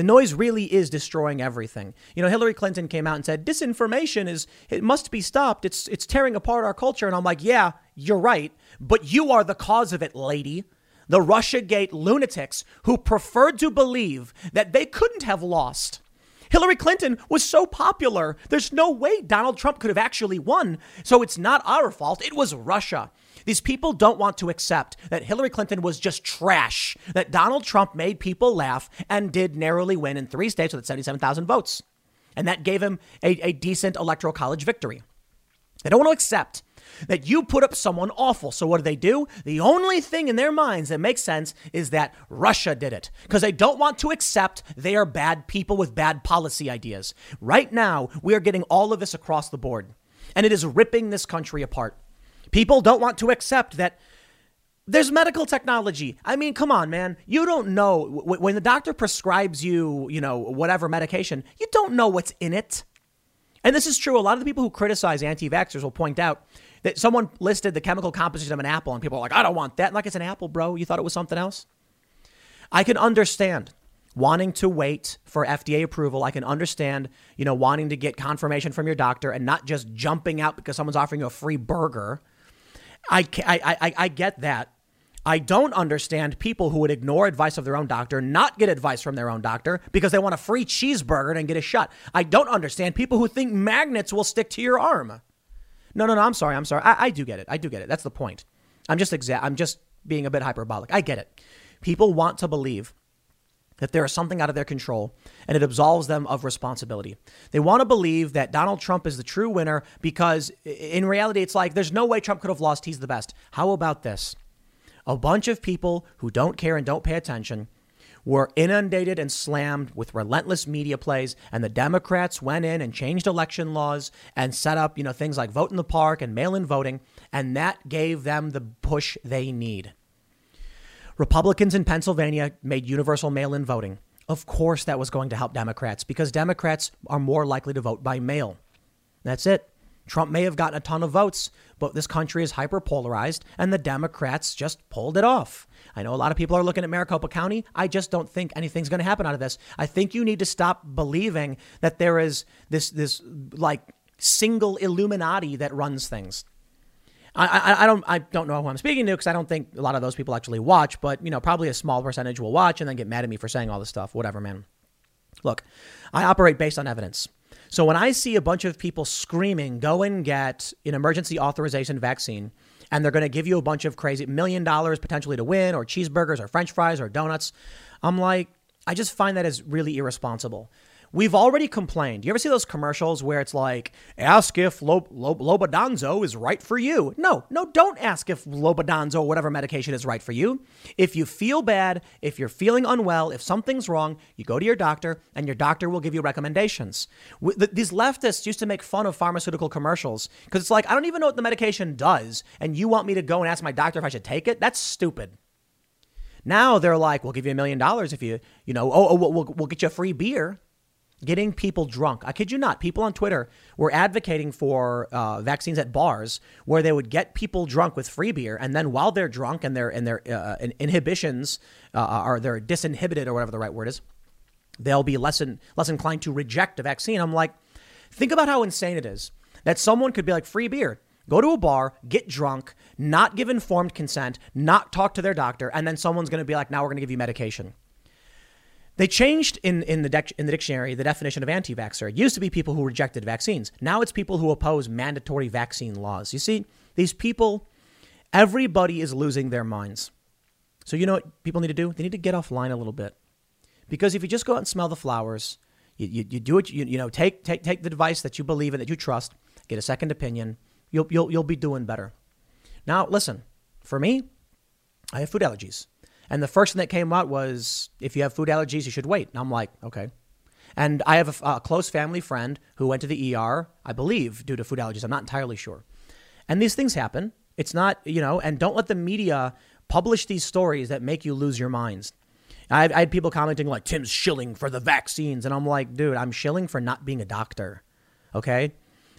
the noise really is destroying everything. You know, Hillary Clinton came out and said disinformation is it must be stopped. It's it's tearing apart our culture and I'm like, "Yeah, you're right, but you are the cause of it, lady." The Russiagate lunatics who preferred to believe that they couldn't have lost. Hillary Clinton was so popular. There's no way Donald Trump could have actually won. So it's not our fault. It was Russia. These people don't want to accept that Hillary Clinton was just trash, that Donald Trump made people laugh and did narrowly win in three states with 77,000 votes. And that gave him a, a decent electoral college victory. They don't want to accept that you put up someone awful. So what do they do? The only thing in their minds that makes sense is that Russia did it because they don't want to accept they are bad people with bad policy ideas. Right now, we are getting all of this across the board, and it is ripping this country apart. People don't want to accept that there's medical technology. I mean, come on, man. You don't know when the doctor prescribes you, you know, whatever medication, you don't know what's in it. And this is true. A lot of the people who criticize anti vaxxers will point out that someone listed the chemical composition of an apple and people are like, I don't want that. Like it's an apple, bro. You thought it was something else? I can understand wanting to wait for FDA approval. I can understand, you know, wanting to get confirmation from your doctor and not just jumping out because someone's offering you a free burger. I, I, I, I get that. I don't understand people who would ignore advice of their own doctor, not get advice from their own doctor because they want a free cheeseburger and get a shot. I don't understand people who think magnets will stick to your arm. No, no, no. I'm sorry. I'm sorry. I, I do get it. I do get it. That's the point. I'm just exa- I'm just being a bit hyperbolic. I get it. People want to believe that there is something out of their control and it absolves them of responsibility. They want to believe that Donald Trump is the true winner because in reality, it's like there's no way Trump could have lost. He's the best. How about this? A bunch of people who don't care and don't pay attention were inundated and slammed with relentless media plays and the Democrats went in and changed election laws and set up, you know, things like vote in the park and mail-in voting and that gave them the push they need. Republicans in Pennsylvania made universal mail-in voting. Of course that was going to help Democrats because Democrats are more likely to vote by mail. That's it. Trump may have gotten a ton of votes, but this country is hyper polarized and the Democrats just pulled it off. I know a lot of people are looking at Maricopa County. I just don't think anything's going to happen out of this. I think you need to stop believing that there is this this like single Illuminati that runs things. I, I, don't I don't know who I'm speaking to because I don't think a lot of those people actually watch, but you know probably a small percentage will watch and then get mad at me for saying all this stuff. Whatever, man. Look, I operate based on evidence. So when I see a bunch of people screaming, go and get an emergency authorization vaccine, and they're going to give you a bunch of crazy million dollars potentially to win, or cheeseburgers, or french fries, or donuts, I'm like, I just find that is really irresponsible. We've already complained. You ever see those commercials where it's like, ask if Lob- Lob- is right for you? No, no, don't ask if Lobadanzo, whatever medication, is right for you. If you feel bad, if you're feeling unwell, if something's wrong, you go to your doctor and your doctor will give you recommendations. These leftists used to make fun of pharmaceutical commercials because it's like, I don't even know what the medication does, and you want me to go and ask my doctor if I should take it? That's stupid. Now they're like, we'll give you a million dollars if you, you know, oh, oh we'll, we'll get you a free beer getting people drunk. I kid you not. People on Twitter were advocating for uh, vaccines at bars where they would get people drunk with free beer, and then while they're drunk and their and their uh, inhibitions uh, they're disinhibited or whatever the right word is, they'll be less in, less inclined to reject a vaccine. I'm like, think about how insane it is that someone could be like free beer. Go to a bar, get drunk, not give informed consent, not talk to their doctor, and then someone's going to be like, now we're going to give you medication. They changed in, in, the, in the dictionary the definition of anti vaxxer. It used to be people who rejected vaccines. Now it's people who oppose mandatory vaccine laws. You see, these people, everybody is losing their minds. So, you know what people need to do? They need to get offline a little bit. Because if you just go out and smell the flowers, you, you, you do it, you, you know, take, take, take the device that you believe in, that you trust, get a second opinion, you'll, you'll, you'll be doing better. Now, listen, for me, I have food allergies. And the first thing that came out was if you have food allergies, you should wait. And I'm like, okay. And I have a, a, close family friend who went to the ER, I believe, due to food allergies. I'm not entirely sure. And these things happen. It's not, you know, and don't let the media publish these stories that make you lose your minds. I, I had people commenting like, Tim's shilling for the vaccines. And I'm like, dude, I'm shilling for not being a doctor. Okay.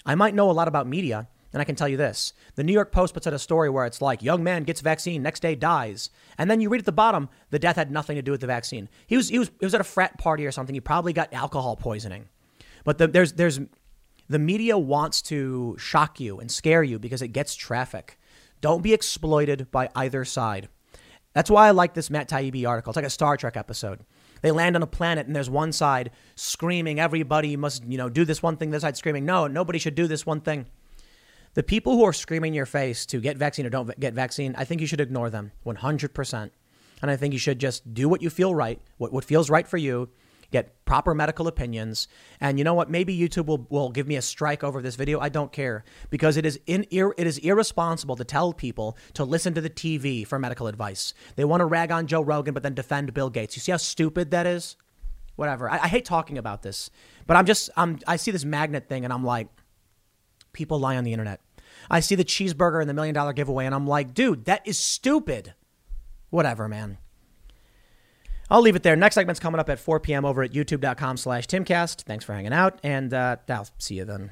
I might know a lot about media, and I can tell you this the New York Post puts out a story where it's like, young man gets vaccine, next day dies. And then you read at the bottom, the death had nothing to do with the vaccine. He was, he was, he was at a frat party or something. He probably got alcohol poisoning. But the, there's, there's, the media wants to shock you and scare you because it gets traffic. Don't be exploited by either side. That's why I like this Matt Taibbi article. It's like a Star Trek episode. They land on a planet and there's one side screaming, everybody must, you know, do this one thing. This side screaming, no, nobody should do this one thing. The people who are screaming in your face to get vaccine or don't get vaccine, I think you should ignore them 100%. And I think you should just do what you feel right, what, what feels right for you. get proper medical opinions. And you know what? Maybe YouTube will, will give me a strike over this video. I don't care because it is in it is irresponsible to tell people to listen to the TV for medical advice. They want to rag on Joe Rogan, but then defend Bill Gates. You see how stupid that is? Whatever. I, I hate talking about this, but I'm just I'm I see this magnet thing and I'm like, people lie on the internet. I see the cheeseburger and the million dollar giveaway, and I'm like, dude, that is stupid. Whatever, man. I'll leave it there. Next segment's coming up at 4 p.m. over at youtube.com slash timcast. Thanks for hanging out, and uh, I'll see you then.